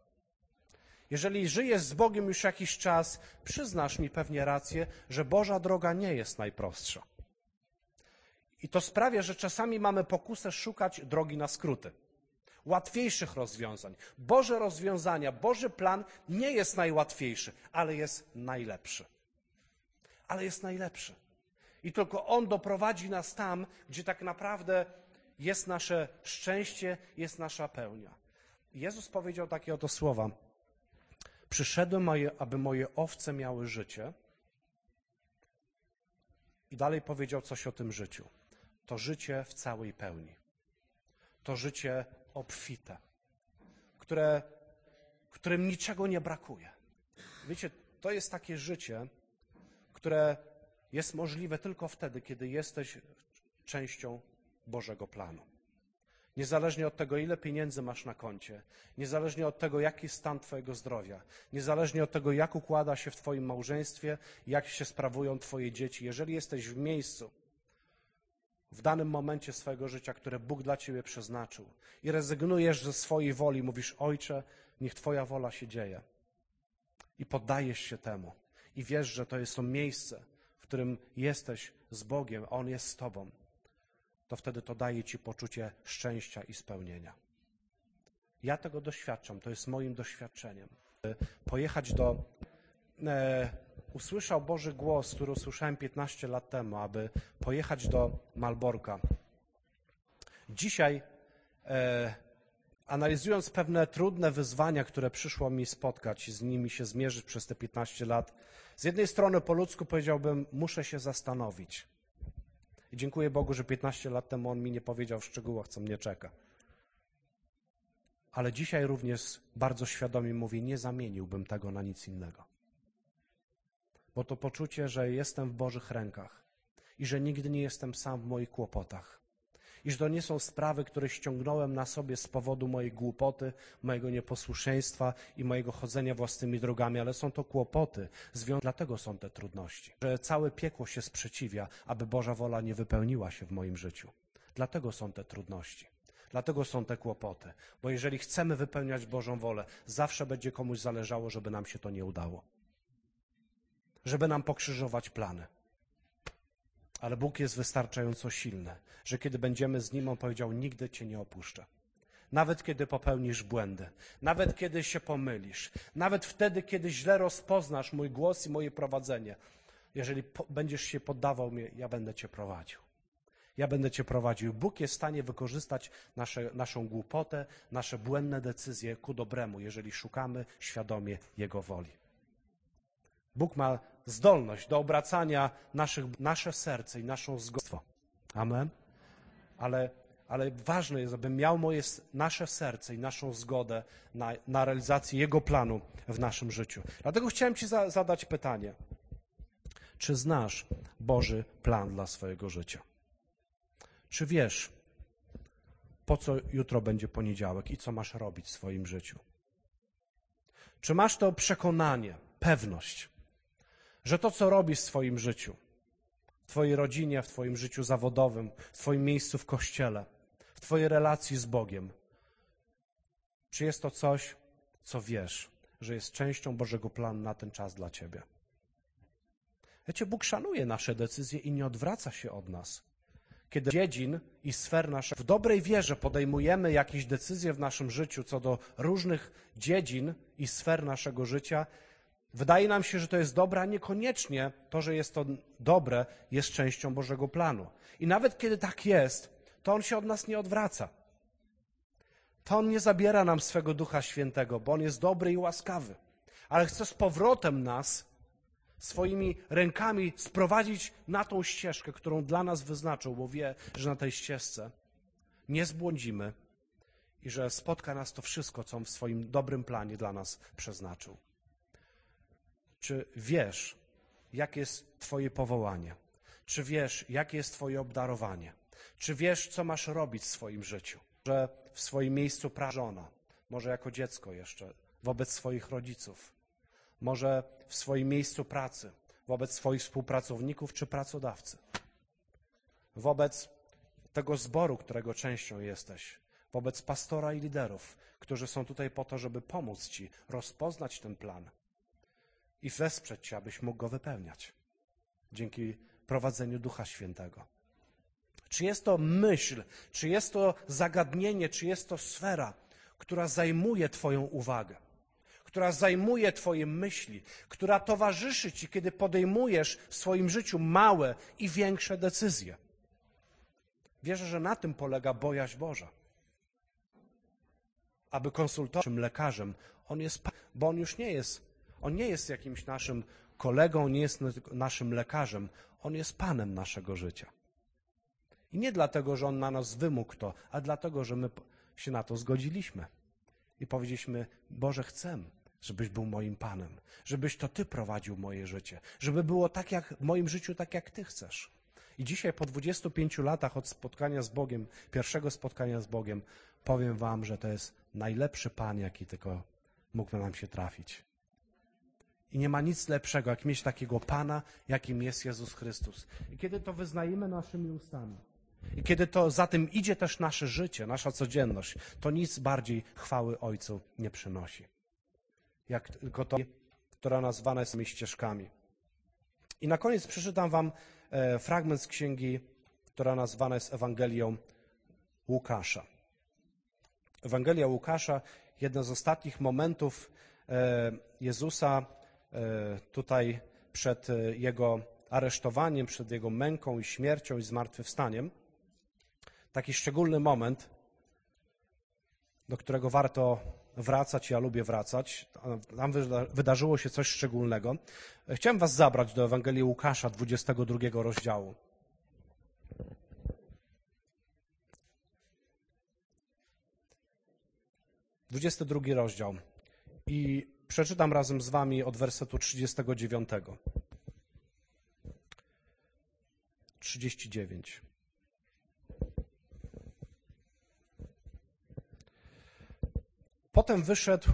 Jeżeli żyjesz z Bogiem już jakiś czas, przyznasz mi pewnie rację, że Boża droga nie jest najprostsza. I to sprawia, że czasami mamy pokusę szukać drogi na skróty, łatwiejszych rozwiązań. Boże rozwiązania, Boży plan nie jest najłatwiejszy, ale jest najlepszy. Ale jest najlepszy. I tylko On doprowadzi nas tam, gdzie tak naprawdę jest nasze szczęście, jest nasza pełnia. Jezus powiedział takie oto słowa. Przyszedłem, aby moje owce miały życie. I dalej powiedział coś o tym życiu. To życie w całej pełni. To życie obfite, które, którym niczego nie brakuje. Wiecie, to jest takie życie, które jest możliwe tylko wtedy, kiedy jesteś częścią Bożego planu. Niezależnie od tego, ile pieniędzy masz na koncie, niezależnie od tego, jaki stan Twojego zdrowia, niezależnie od tego, jak układa się w Twoim małżeństwie, jak się sprawują Twoje dzieci, jeżeli jesteś w miejscu, w danym momencie swojego życia, które Bóg dla Ciebie przeznaczył i rezygnujesz ze swojej woli, mówisz, Ojcze, niech Twoja wola się dzieje. I poddajesz się temu. I wiesz, że to jest to miejsce, w którym jesteś z Bogiem, On jest z Tobą to wtedy to daje ci poczucie szczęścia i spełnienia. Ja tego doświadczam, to jest moim doświadczeniem. Pojechać do. E, usłyszał Boży głos, który usłyszałem 15 lat temu, aby pojechać do Malborka. Dzisiaj, e, analizując pewne trudne wyzwania, które przyszło mi spotkać i z nimi się zmierzyć przez te 15 lat, z jednej strony po ludzku powiedziałbym, muszę się zastanowić. I dziękuję Bogu, że 15 lat temu On mi nie powiedział w szczegółach, co mnie czeka. Ale dzisiaj również bardzo świadomie mówię, nie zamieniłbym tego na nic innego. Bo to poczucie, że jestem w Bożych rękach i że nigdy nie jestem sam w moich kłopotach iż to nie są sprawy, które ściągnąłem na sobie z powodu mojej głupoty, mojego nieposłuszeństwa i mojego chodzenia własnymi drogami, ale są to kłopoty, dlatego są te trudności, że całe piekło się sprzeciwia, aby Boża wola nie wypełniła się w moim życiu. Dlatego są te trudności. Dlatego są te kłopoty, bo jeżeli chcemy wypełniać Bożą wolę, zawsze będzie komuś zależało, żeby nam się to nie udało. Żeby nam pokrzyżować plany. Ale Bóg jest wystarczająco silny, że kiedy będziemy z Nim, On powiedział, nigdy Cię nie opuszczę. Nawet kiedy popełnisz błędy, nawet kiedy się pomylisz, nawet wtedy, kiedy źle rozpoznasz mój głos i moje prowadzenie. Jeżeli będziesz się poddawał mnie, ja będę Cię prowadził. Ja będę Cię prowadził. Bóg jest w stanie wykorzystać nasze, naszą głupotę, nasze błędne decyzje ku dobremu, jeżeli szukamy świadomie Jego woli. Bóg ma zdolność do obracania naszych, nasze serce i naszą zgodę. Amen. Ale, ale ważne jest, aby miał moje, nasze serce i naszą zgodę na, na realizację Jego planu w naszym życiu. Dlatego chciałem Ci za, zadać pytanie. Czy znasz Boży plan dla swojego życia? Czy wiesz, po co jutro będzie poniedziałek i co masz robić w swoim życiu? Czy masz to przekonanie, pewność, że to, co robisz w swoim życiu, w Twojej rodzinie, w Twoim życiu zawodowym, w Twoim miejscu w kościele, w Twojej relacji z Bogiem, czy jest to coś, co wiesz, że jest częścią Bożego planu na ten czas dla Ciebie? Wiecie, Bóg szanuje nasze decyzje i nie odwraca się od nas. Kiedy dziedzin i sfer naszych w dobrej wierze podejmujemy jakieś decyzje w naszym życiu co do różnych dziedzin i sfer naszego życia, wydaje nam się, że to jest dobre, a niekoniecznie to, że jest to dobre, jest częścią Bożego planu. I nawet kiedy tak jest, to On się od nas nie odwraca. To On nie zabiera nam swego Ducha Świętego, bo On jest dobry i łaskawy, ale chce z powrotem nas swoimi rękami sprowadzić na tą ścieżkę, którą dla nas wyznaczył, bo wie, że na tej ścieżce nie zbłądzimy i że spotka nas to wszystko, co on w swoim dobrym planie dla nas przeznaczył. Czy wiesz, jakie jest Twoje powołanie? Czy wiesz, jakie jest Twoje obdarowanie? Czy wiesz, co masz robić w swoim życiu? Że w swoim miejscu prażona, może jako dziecko jeszcze, wobec swoich rodziców, może w swoim miejscu pracy, wobec swoich współpracowników czy pracodawcy, wobec tego zboru, którego częścią jesteś, wobec pastora i liderów, którzy są tutaj po to, żeby pomóc Ci rozpoznać ten plan i wesprzeć Cię, abyś mógł go wypełniać dzięki prowadzeniu Ducha Świętego. Czy jest to myśl, czy jest to zagadnienie, czy jest to sfera, która zajmuje Twoją uwagę? która zajmuje Twoje myśli, która towarzyszy Ci, kiedy podejmujesz w swoim życiu małe i większe decyzje. Wierzę, że na tym polega bojaźń Boża. Aby konsultować lekarzem, on jest, bo on już nie jest, on nie jest jakimś naszym kolegą, nie jest naszym lekarzem, on jest Panem naszego życia. I nie dlatego, że on na nas wymógł to, a dlatego, że my się na to zgodziliśmy. I powiedzieliśmy, Boże, chcemy żebyś był moim Panem, żebyś to Ty prowadził moje życie, żeby było tak jak w moim życiu, tak jak Ty chcesz. I dzisiaj, po 25 latach od spotkania z Bogiem, pierwszego spotkania z Bogiem, powiem Wam, że to jest najlepszy Pan, jaki tylko mógł nam się trafić. I nie ma nic lepszego, jak mieć takiego Pana, jakim jest Jezus Chrystus. I kiedy to wyznajemy naszymi ustami, i kiedy to za tym idzie też nasze życie, nasza codzienność, to nic bardziej chwały Ojcu nie przynosi jak tylko to, która nazwana jest ścieżkami. I na koniec przeczytam Wam e, fragment z księgi, która nazwana jest Ewangelią Łukasza. Ewangelia Łukasza, jeden z ostatnich momentów e, Jezusa tutaj przed jego aresztowaniem, przed jego męką i śmiercią i zmartwychwstaniem. Taki szczególny moment, do którego warto wracać, ja lubię wracać. Tam wydarzyło się coś szczególnego. Chciałem Was zabrać do Ewangelii Łukasza, 22 rozdziału. Dwudziesty drugi rozdział. I przeczytam razem z Wami od wersetu 39. 39. Potem wyszedł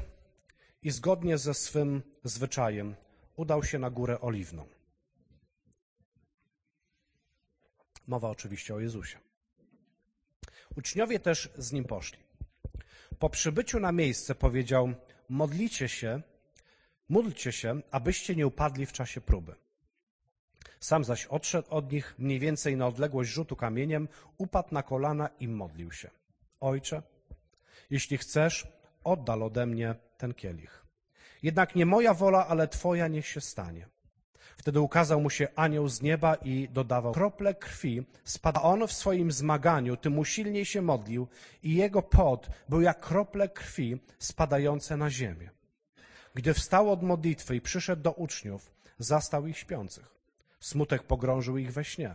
i zgodnie ze swym zwyczajem udał się na górę oliwną. Mowa oczywiście o Jezusie. Uczniowie też z nim poszli. Po przybyciu na miejsce powiedział: Modlicie się, módlcie się, abyście nie upadli w czasie próby. Sam zaś odszedł od nich mniej więcej na odległość rzutu kamieniem, upadł na kolana i modlił się. Ojcze, jeśli chcesz, oddal ode mnie ten kielich. Jednak nie moja wola, ale Twoja niech się stanie. Wtedy ukazał mu się anioł z nieba i dodawał, krople krwi spada on w swoim zmaganiu, tym usilniej się modlił i jego pot był jak krople krwi spadające na ziemię. Gdy wstał od modlitwy i przyszedł do uczniów, zastał ich śpiących. Smutek pogrążył ich we śnie.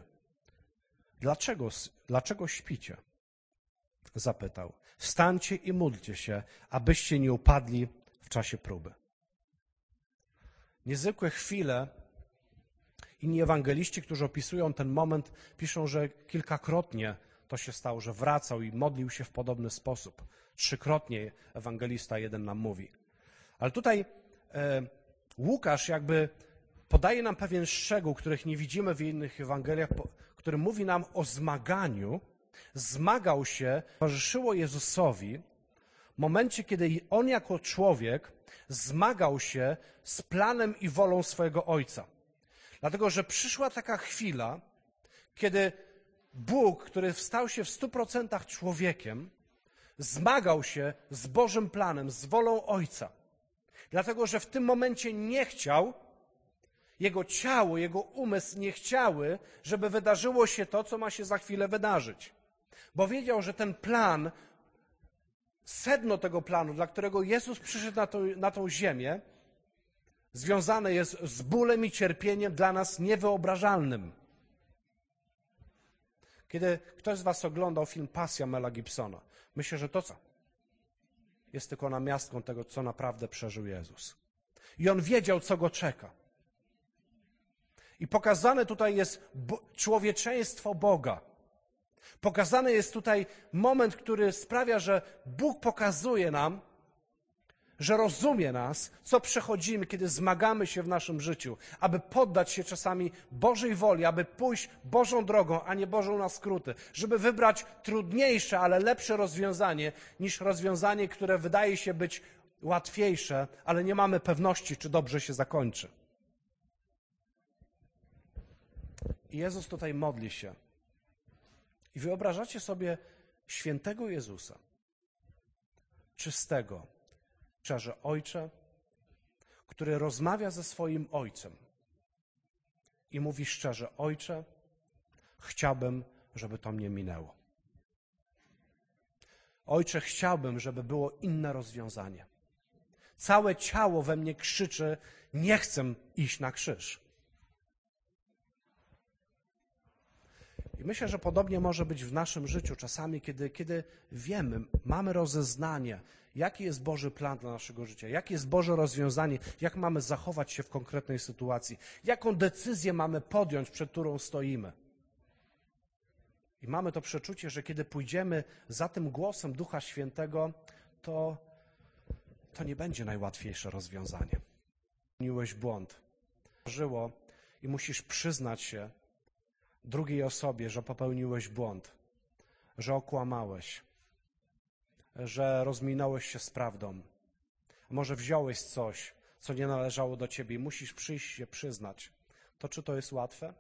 Dlaczego, dlaczego śpicie? Zapytał. Wstańcie i módlcie się, abyście nie upadli w czasie próby. Niezwykłe chwile. Inni ewangeliści, którzy opisują ten moment, piszą, że kilkakrotnie to się stało, że wracał i modlił się w podobny sposób. Trzykrotnie ewangelista jeden nam mówi. Ale tutaj e, Łukasz jakby podaje nam pewien szczegół, których nie widzimy w innych Ewangeliach, który mówi nam o zmaganiu, zmagał się, towarzyszyło Jezusowi w momencie, kiedy on jako człowiek zmagał się z planem i wolą swojego Ojca. Dlatego, że przyszła taka chwila, kiedy Bóg, który stał się w stu procentach człowiekiem, zmagał się z Bożym planem, z wolą Ojca. Dlatego, że w tym momencie nie chciał, jego ciało, jego umysł nie chciały, żeby wydarzyło się to, co ma się za chwilę wydarzyć. Bo wiedział, że ten plan, sedno tego planu, dla którego Jezus przyszedł na, to, na tą ziemię, związane jest z bólem i cierpieniem dla nas niewyobrażalnym. Kiedy ktoś z Was oglądał film Pasja Mela Gibsona, myślę, że to co? Jest tylko namiastką tego, co naprawdę przeżył Jezus. I on wiedział, co go czeka. I pokazane tutaj jest człowieczeństwo Boga. Pokazany jest tutaj moment, który sprawia, że Bóg pokazuje nam, że rozumie nas, co przechodzimy, kiedy zmagamy się w naszym życiu, aby poddać się czasami Bożej woli, aby pójść Bożą drogą, a nie Bożą na skróty, żeby wybrać trudniejsze, ale lepsze rozwiązanie niż rozwiązanie, które wydaje się być łatwiejsze, ale nie mamy pewności, czy dobrze się zakończy. I Jezus tutaj modli się. I wyobrażacie sobie świętego Jezusa, czystego, szczerze Ojcze, który rozmawia ze swoim Ojcem i mówi szczerze: Ojcze, chciałbym, żeby to mnie minęło. Ojcze, chciałbym, żeby było inne rozwiązanie. Całe ciało we mnie krzyczy: Nie chcę iść na krzyż. I myślę, że podobnie może być w naszym życiu czasami, kiedy, kiedy wiemy, mamy rozeznanie, jaki jest Boży plan dla naszego życia, jakie jest Boże rozwiązanie, jak mamy zachować się w konkretnej sytuacji, jaką decyzję mamy podjąć, przed którą stoimy. I mamy to przeczucie, że kiedy pójdziemy za tym głosem Ducha Świętego, to, to nie będzie najłatwiejsze rozwiązanie. Popełniłeś błąd. Żyło i musisz przyznać się drugiej osobie, że popełniłeś błąd, że okłamałeś, że rozminąłeś się z prawdą. Może wziąłeś coś, co nie należało do ciebie i musisz przyjść się przyznać. To czy to jest łatwe?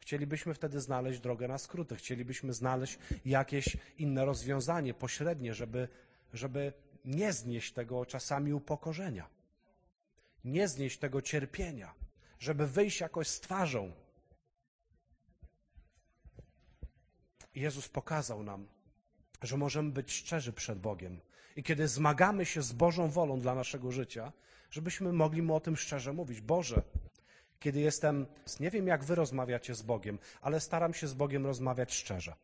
Chcielibyśmy wtedy znaleźć drogę na skróty, chcielibyśmy znaleźć jakieś inne rozwiązanie pośrednie, żeby, żeby nie znieść tego czasami upokorzenia, nie znieść tego cierpienia, żeby wyjść jakoś z twarzą. Jezus pokazał nam, że możemy być szczerzy przed Bogiem. I kiedy zmagamy się z Bożą wolą dla naszego życia, żebyśmy mogli mu o tym szczerze mówić. Boże, kiedy jestem, nie wiem jak wy rozmawiacie z Bogiem, ale staram się z Bogiem rozmawiać szczerze.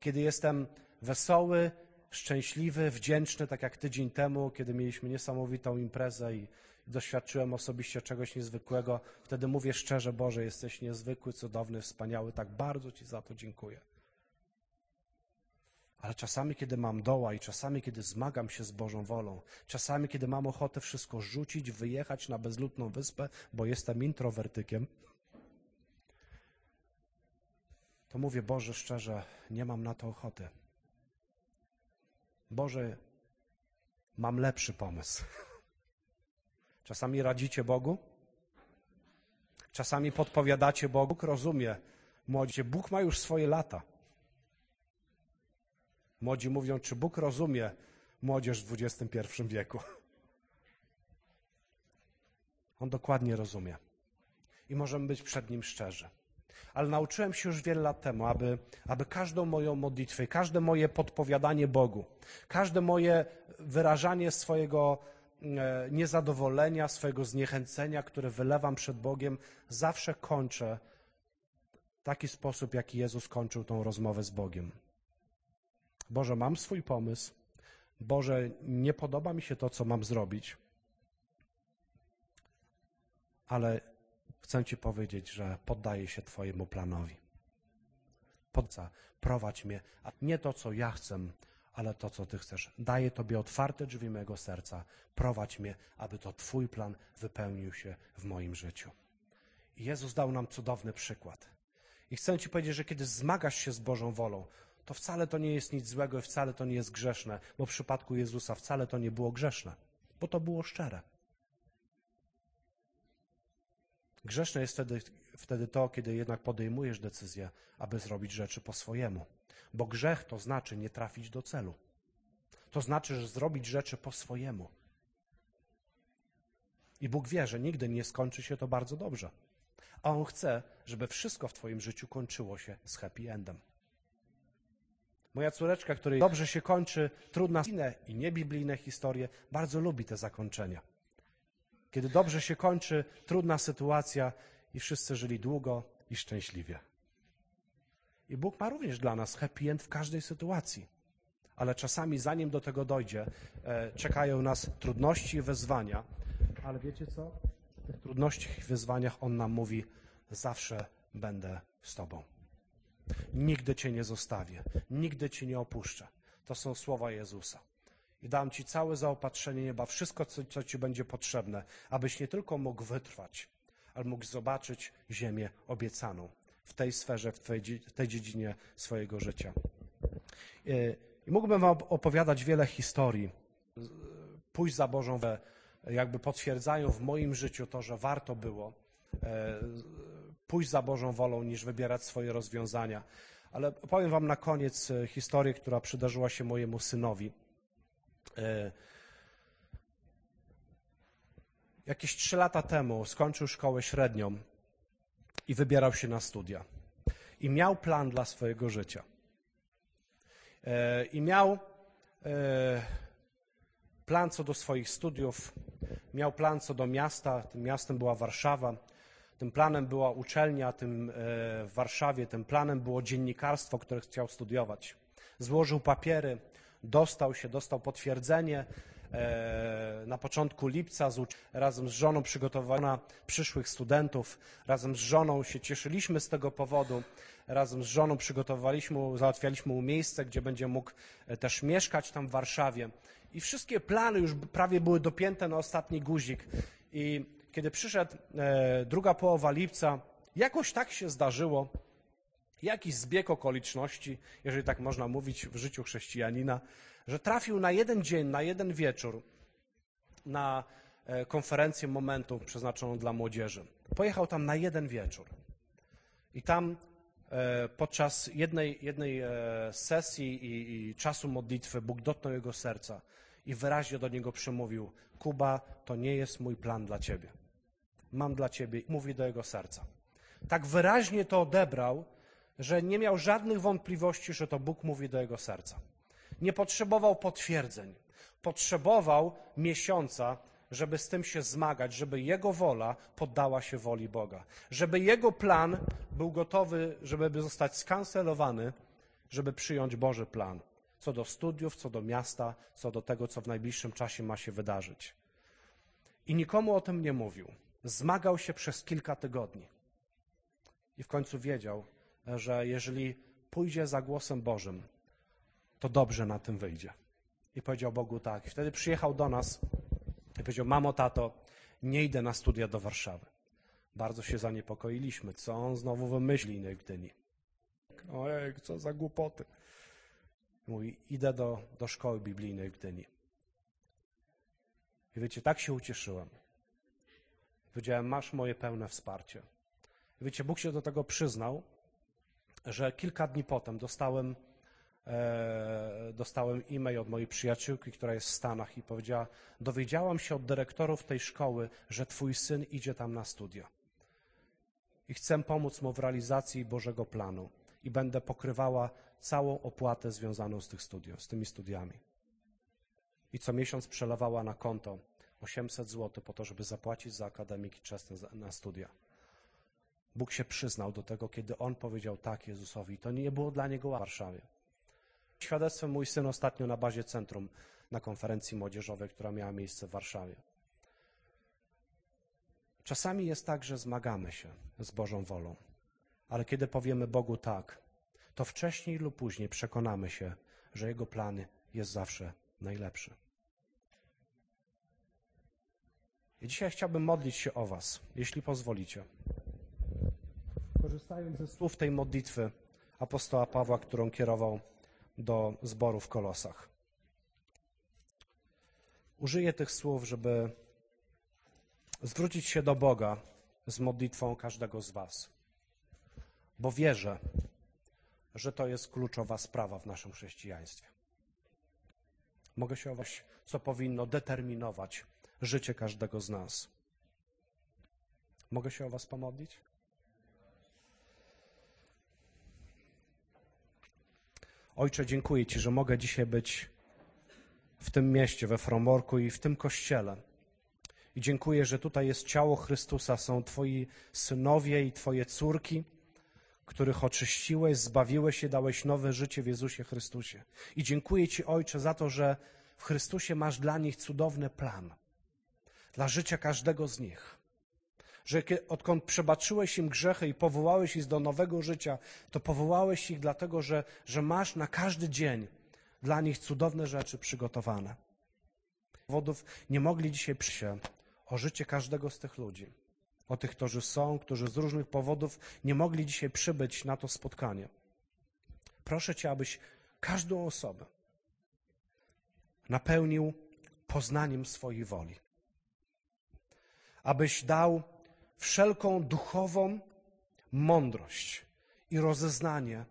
Kiedy jestem wesoły, szczęśliwy, wdzięczny, tak jak tydzień temu, kiedy mieliśmy niesamowitą imprezę i doświadczyłem osobiście czegoś niezwykłego, wtedy mówię szczerze, Boże, jesteś niezwykły, cudowny, wspaniały, tak bardzo Ci za to dziękuję. Ale czasami, kiedy mam doła i czasami, kiedy zmagam się z Bożą wolą, czasami, kiedy mam ochotę wszystko rzucić, wyjechać na bezludną wyspę, bo jestem introwertykiem, to mówię, Boże, szczerze, nie mam na to ochoty. Boże, mam lepszy pomysł. Czasami radzicie Bogu, czasami podpowiadacie Bogu. Rozumie, młodzi, Bóg ma już swoje lata. Młodzi mówią, czy Bóg rozumie młodzież w XXI wieku? On dokładnie rozumie. I możemy być przed Nim szczerzy. Ale nauczyłem się już wiele lat temu, aby, aby każdą moją modlitwę, każde moje podpowiadanie Bogu, każde moje wyrażanie swojego e, niezadowolenia, swojego zniechęcenia, które wylewam przed Bogiem, zawsze kończę w taki sposób, jaki Jezus kończył tą rozmowę z Bogiem. Boże, mam swój pomysł. Boże, nie podoba mi się to, co mam zrobić, ale chcę Ci powiedzieć, że poddaję się Twojemu planowi. Podca, prowadź mnie, a nie to, co ja chcę, ale to, co Ty chcesz. Daję Tobie otwarte drzwi mego serca. Prowadź mnie, aby to Twój plan wypełnił się w moim życiu. Jezus dał nam cudowny przykład. I chcę Ci powiedzieć, że kiedy zmagasz się z Bożą wolą, to wcale to nie jest nic złego i wcale to nie jest grzeszne, bo w przypadku Jezusa wcale to nie było grzeszne, bo to było szczere. Grzeszne jest wtedy, wtedy to, kiedy jednak podejmujesz decyzję, aby zrobić rzeczy po swojemu. Bo grzech to znaczy nie trafić do celu. To znaczy, że zrobić rzeczy po swojemu. I Bóg wie, że nigdy nie skończy się to bardzo dobrze. A On chce, żeby wszystko w Twoim życiu kończyło się z happy endem. Moja córeczka, której dobrze się kończy, trudna i niebiblijne historie, bardzo lubi te zakończenia. Kiedy dobrze się kończy trudna sytuacja i wszyscy żyli długo i szczęśliwie. I Bóg ma również dla nas happy end w każdej sytuacji. Ale czasami, zanim do tego dojdzie, e, czekają nas trudności i wyzwania. Ale wiecie co? W tych trudnościach i wyzwaniach On nam mówi: Zawsze będę z Tobą. Nigdy Cię nie zostawię, nigdy Cię nie opuszczę. To są słowa Jezusa. I dam Ci całe zaopatrzenie nieba, wszystko, co, co Ci będzie potrzebne, abyś nie tylko mógł wytrwać, ale mógł zobaczyć ziemię obiecaną w tej sferze, w tej, w tej dziedzinie swojego życia. I mógłbym Wam opowiadać wiele historii, pójść za Bożą, jakby potwierdzają w moim życiu to, że warto było e, pójść za Bożą wolą, niż wybierać swoje rozwiązania. Ale powiem Wam na koniec e, historię, która przydarzyła się mojemu synowi. E, jakieś trzy lata temu skończył szkołę średnią i wybierał się na studia. I miał plan dla swojego życia. E, I miał plan co do swoich studiów, miał plan co do miasta. Tym miastem była Warszawa. Tym planem była uczelnia tym e, w Warszawie, tym planem było dziennikarstwo, które chciał studiować. Złożył papiery, dostał się, dostał potwierdzenie. E, na początku lipca razem z żoną przygotowano przyszłych studentów. Razem z żoną się cieszyliśmy z tego powodu. Razem z żoną przygotowaliśmy, załatwialiśmy mu miejsce, gdzie będzie mógł e, też mieszkać tam w Warszawie. I wszystkie plany już prawie były dopięte na ostatni guzik. I kiedy przyszedł e, druga połowa lipca, jakoś tak się zdarzyło, jakiś zbieg okoliczności, jeżeli tak można mówić w życiu chrześcijanina, że trafił na jeden dzień, na jeden wieczór na e, konferencję momentu przeznaczoną dla młodzieży. Pojechał tam na jeden wieczór. I tam e, podczas jednej, jednej sesji i, i czasu modlitwy Bóg dotknął jego serca i wyraźnie do niego przemówił: Kuba, to nie jest mój plan dla ciebie mam dla ciebie, mówi do jego serca. Tak wyraźnie to odebrał, że nie miał żadnych wątpliwości, że to Bóg mówi do jego serca. Nie potrzebował potwierdzeń. Potrzebował miesiąca, żeby z tym się zmagać, żeby jego wola poddała się woli Boga. Żeby jego plan był gotowy, żeby zostać skancelowany, żeby przyjąć Boży plan. Co do studiów, co do miasta, co do tego, co w najbliższym czasie ma się wydarzyć. I nikomu o tym nie mówił. Zmagał się przez kilka tygodni. I w końcu wiedział, że jeżeli pójdzie za głosem Bożym, to dobrze na tym wyjdzie. I powiedział Bogu tak. I wtedy przyjechał do nas i powiedział: Mamo, tato, nie idę na studia do Warszawy. Bardzo się zaniepokoiliśmy. Co on znowu wymyśli w Gdyni? Ojej, co za głupoty. Mówi: Idę do, do szkoły biblijnej w Gdyni. I wiecie, tak się ucieszyłem. Powiedziałem, masz moje pełne wsparcie. Wiecie, Bóg się do tego przyznał, że kilka dni potem dostałem, e, dostałem e-mail od mojej przyjaciółki, która jest w Stanach i powiedziała, dowiedziałam się od dyrektorów tej szkoły, że twój syn idzie tam na studia. I chcę pomóc mu w realizacji Bożego planu i będę pokrywała całą opłatę związaną z tych studiów, z tymi studiami. I co miesiąc przelewała na konto 800 zł po to, żeby zapłacić za akademiki czesne na studia. Bóg się przyznał do tego, kiedy on powiedział tak Jezusowi. To nie było dla niego w Warszawie. Świadectwem mój syn ostatnio na bazie centrum na konferencji młodzieżowej, która miała miejsce w Warszawie. Czasami jest tak, że zmagamy się z Bożą wolą, ale kiedy powiemy Bogu tak, to wcześniej lub później przekonamy się, że Jego plan jest zawsze najlepszy. I dzisiaj chciałbym modlić się o Was, jeśli pozwolicie. Korzystając ze słów tej modlitwy apostoła Pawła, którą kierował do zboru w Kolosach. Użyję tych słów, żeby zwrócić się do Boga z modlitwą każdego z Was, bo wierzę, że to jest kluczowa sprawa w naszym chrześcijaństwie. Mogę się o Was, co powinno determinować życie każdego z nas. Mogę się o Was pomodlić? Ojcze, dziękuję Ci, że mogę dzisiaj być w tym mieście, we Fromorku i w tym kościele. I dziękuję, że tutaj jest ciało Chrystusa, są Twoi synowie i Twoje córki, których oczyściłeś, zbawiłeś i dałeś nowe życie w Jezusie Chrystusie. I dziękuję Ci, Ojcze, za to, że w Chrystusie masz dla nich cudowny plan, dla życia każdego z nich. Że odkąd przebaczyłeś im grzechy i powołałeś ich do nowego życia, to powołałeś ich dlatego, że, że masz na każdy dzień dla nich cudowne rzeczy przygotowane. Powodów nie mogli dzisiaj przyjść o życie każdego z tych ludzi. O tych, którzy są, którzy z różnych powodów nie mogli dzisiaj przybyć na to spotkanie. Proszę Cię, abyś każdą osobę napełnił poznaniem swojej woli. Abyś dał wszelką duchową mądrość i rozeznanie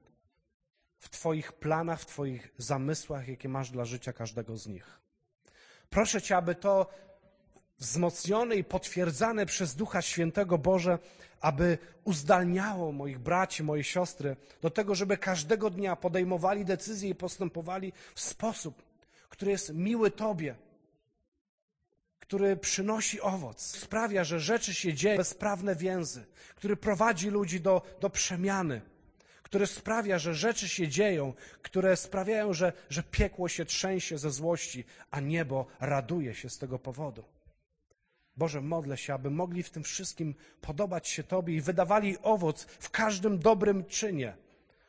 w Twoich planach, w Twoich zamysłach, jakie masz dla życia każdego z nich. Proszę Cię, aby to wzmocnione i potwierdzane przez Ducha Świętego Boże, aby uzdalniało moich braci, moje siostry do tego, żeby każdego dnia podejmowali decyzje i postępowali w sposób, który jest miły Tobie, który przynosi owoc, sprawia, że rzeczy się dzieją, bezprawne więzy, który prowadzi ludzi do, do przemiany, który sprawia, że rzeczy się dzieją, które sprawiają, że, że piekło się trzęsie ze złości, a niebo raduje się z tego powodu. Boże, modlę się, aby mogli w tym wszystkim podobać się Tobie i wydawali owoc w każdym dobrym czynie,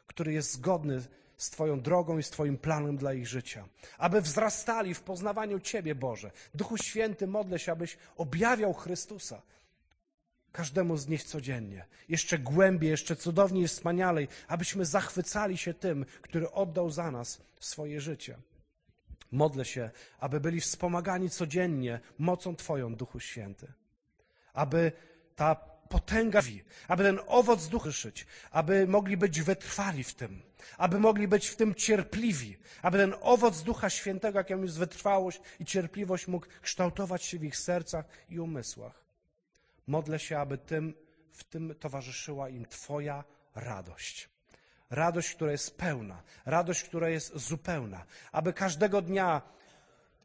który jest zgodny z Twoją drogą i z Twoim planem dla ich życia. Aby wzrastali w poznawaniu Ciebie, Boże. Duchu Święty, modlę się, abyś objawiał Chrystusa każdemu z nich codziennie. Jeszcze głębiej, jeszcze cudowniej wspanialej, abyśmy zachwycali się tym, który oddał za nas swoje życie. Modlę się, aby byli wspomagani codziennie mocą Twoją, Duchu Święty. Aby ta potęga, aby ten owoc ducha szyć, aby mogli być wytrwali w tym, aby mogli być w tym cierpliwi, aby ten owoc Ducha Świętego, jakim jest wytrwałość i cierpliwość, mógł kształtować się w ich sercach i umysłach. Modlę się, aby tym, w tym towarzyszyła im Twoja radość. Radość, która jest pełna, radość, która jest zupełna, aby każdego dnia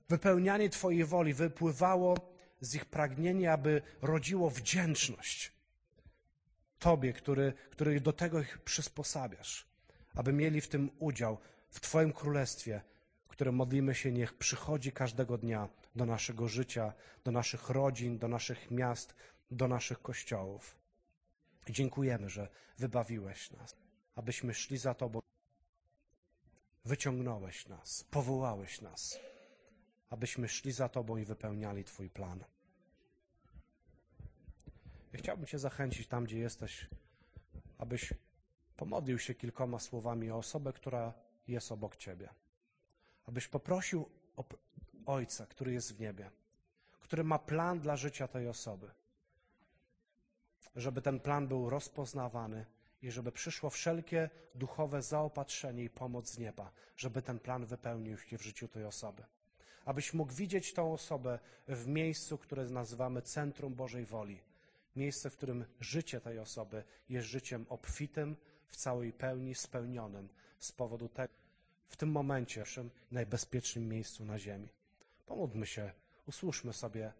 wypełnianie Twojej woli wypływało z ich pragnienia, aby rodziło wdzięczność Tobie, który, który do tego ich przysposabiasz, aby mieli w tym udział w Twoim królestwie, które modlimy się, niech przychodzi każdego dnia do naszego życia, do naszych rodzin, do naszych miast, do naszych kościołów. Dziękujemy, że wybawiłeś nas, abyśmy szli za Tobą. Wyciągnąłeś nas, powołałeś nas, abyśmy szli za Tobą i wypełniali Twój plan. Ja chciałbym Cię zachęcić tam, gdzie jesteś, abyś pomodlił się kilkoma słowami o osobę, która jest obok Ciebie. Abyś poprosił o Ojca, który jest w niebie, który ma plan dla życia tej osoby żeby ten plan był rozpoznawany i żeby przyszło wszelkie duchowe zaopatrzenie i pomoc z nieba, żeby ten plan wypełnił się w życiu tej osoby. Abyś mógł widzieć tą osobę w miejscu, które nazywamy centrum Bożej woli. Miejsce, w którym życie tej osoby jest życiem obfitym, w całej pełni, spełnionym z powodu tego, w tym momencie, w najbezpiecznym miejscu na ziemi. Pomódlmy się, usłyszmy sobie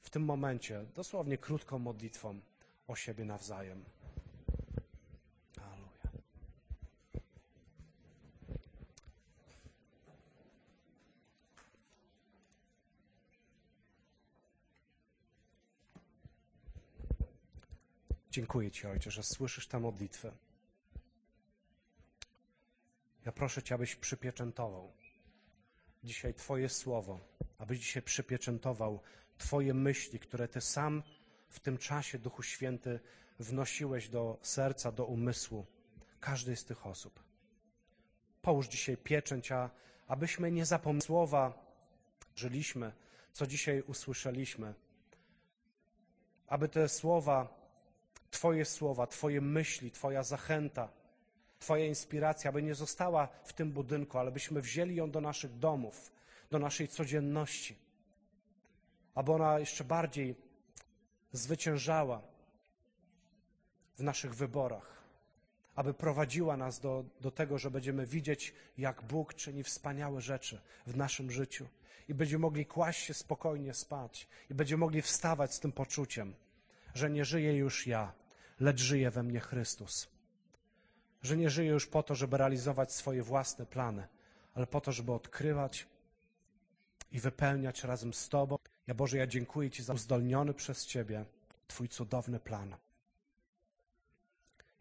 w tym momencie, dosłownie krótką modlitwą, o siebie nawzajem. Dziękuję Ci, Ojcze, że słyszysz tę modlitwę. Ja proszę Cię, abyś przypieczętował dzisiaj Twoje słowo, abyś dzisiaj przypieczętował Twoje myśli, które Ty sam w tym czasie, Duchu Święty, wnosiłeś do serca, do umysłu każdej z tych osób. Połóż dzisiaj pieczęć, a abyśmy nie zapomnieli słowa, żyliśmy, co dzisiaj usłyszeliśmy. Aby te słowa Twoje słowa, Twoje myśli, Twoja zachęta, Twoja inspiracja, by nie została w tym budynku, ale byśmy wzięli ją do naszych domów, do naszej codzienności, aby ona jeszcze bardziej zwyciężała w naszych wyborach, aby prowadziła nas do, do tego, że będziemy widzieć, jak Bóg czyni wspaniałe rzeczy w naszym życiu i będziemy mogli kłaść się spokojnie spać i będziemy mogli wstawać z tym poczuciem, że nie żyję już ja, lecz żyje we mnie Chrystus. Że nie żyję już po to, żeby realizować swoje własne plany, ale po to, żeby odkrywać i wypełniać razem z Tobą. Ja Boże, ja dziękuję Ci za uzdolniony przez Ciebie Twój cudowny plan.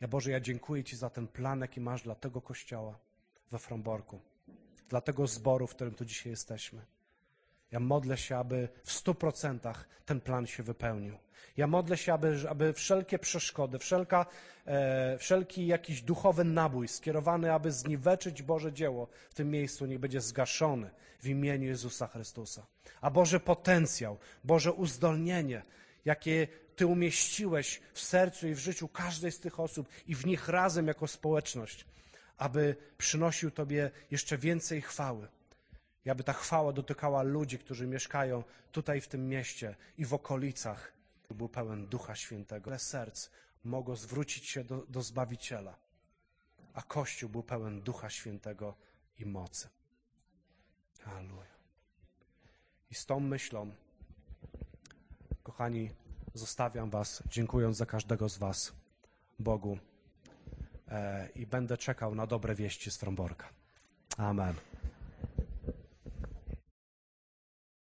Ja Boże, ja dziękuję Ci za ten plan, jaki masz dla tego kościoła we Fromborku, dla tego zboru, w którym tu dzisiaj jesteśmy. Ja modlę się, aby w stu procentach ten plan się wypełnił. Ja modlę się, aby, aby wszelkie przeszkody, wszelka, e, wszelki jakiś duchowy nabój skierowany, aby zniweczyć Boże dzieło w tym miejscu, niech będzie zgaszony w imieniu Jezusa Chrystusa. A Boże potencjał, Boże uzdolnienie, jakie Ty umieściłeś w sercu i w życiu każdej z tych osób i w nich razem jako społeczność, aby przynosił Tobie jeszcze więcej chwały. I aby ta chwała dotykała ludzi, którzy mieszkają tutaj w tym mieście i w okolicach. Był pełen Ducha Świętego. Ile serc mogło zwrócić się do, do Zbawiciela, a Kościół był pełen Ducha Świętego i mocy. Halleluja. I z tą myślą, kochani, zostawiam Was, dziękując za każdego z Was Bogu e, i będę czekał na dobre wieści z Fromborka. Amen.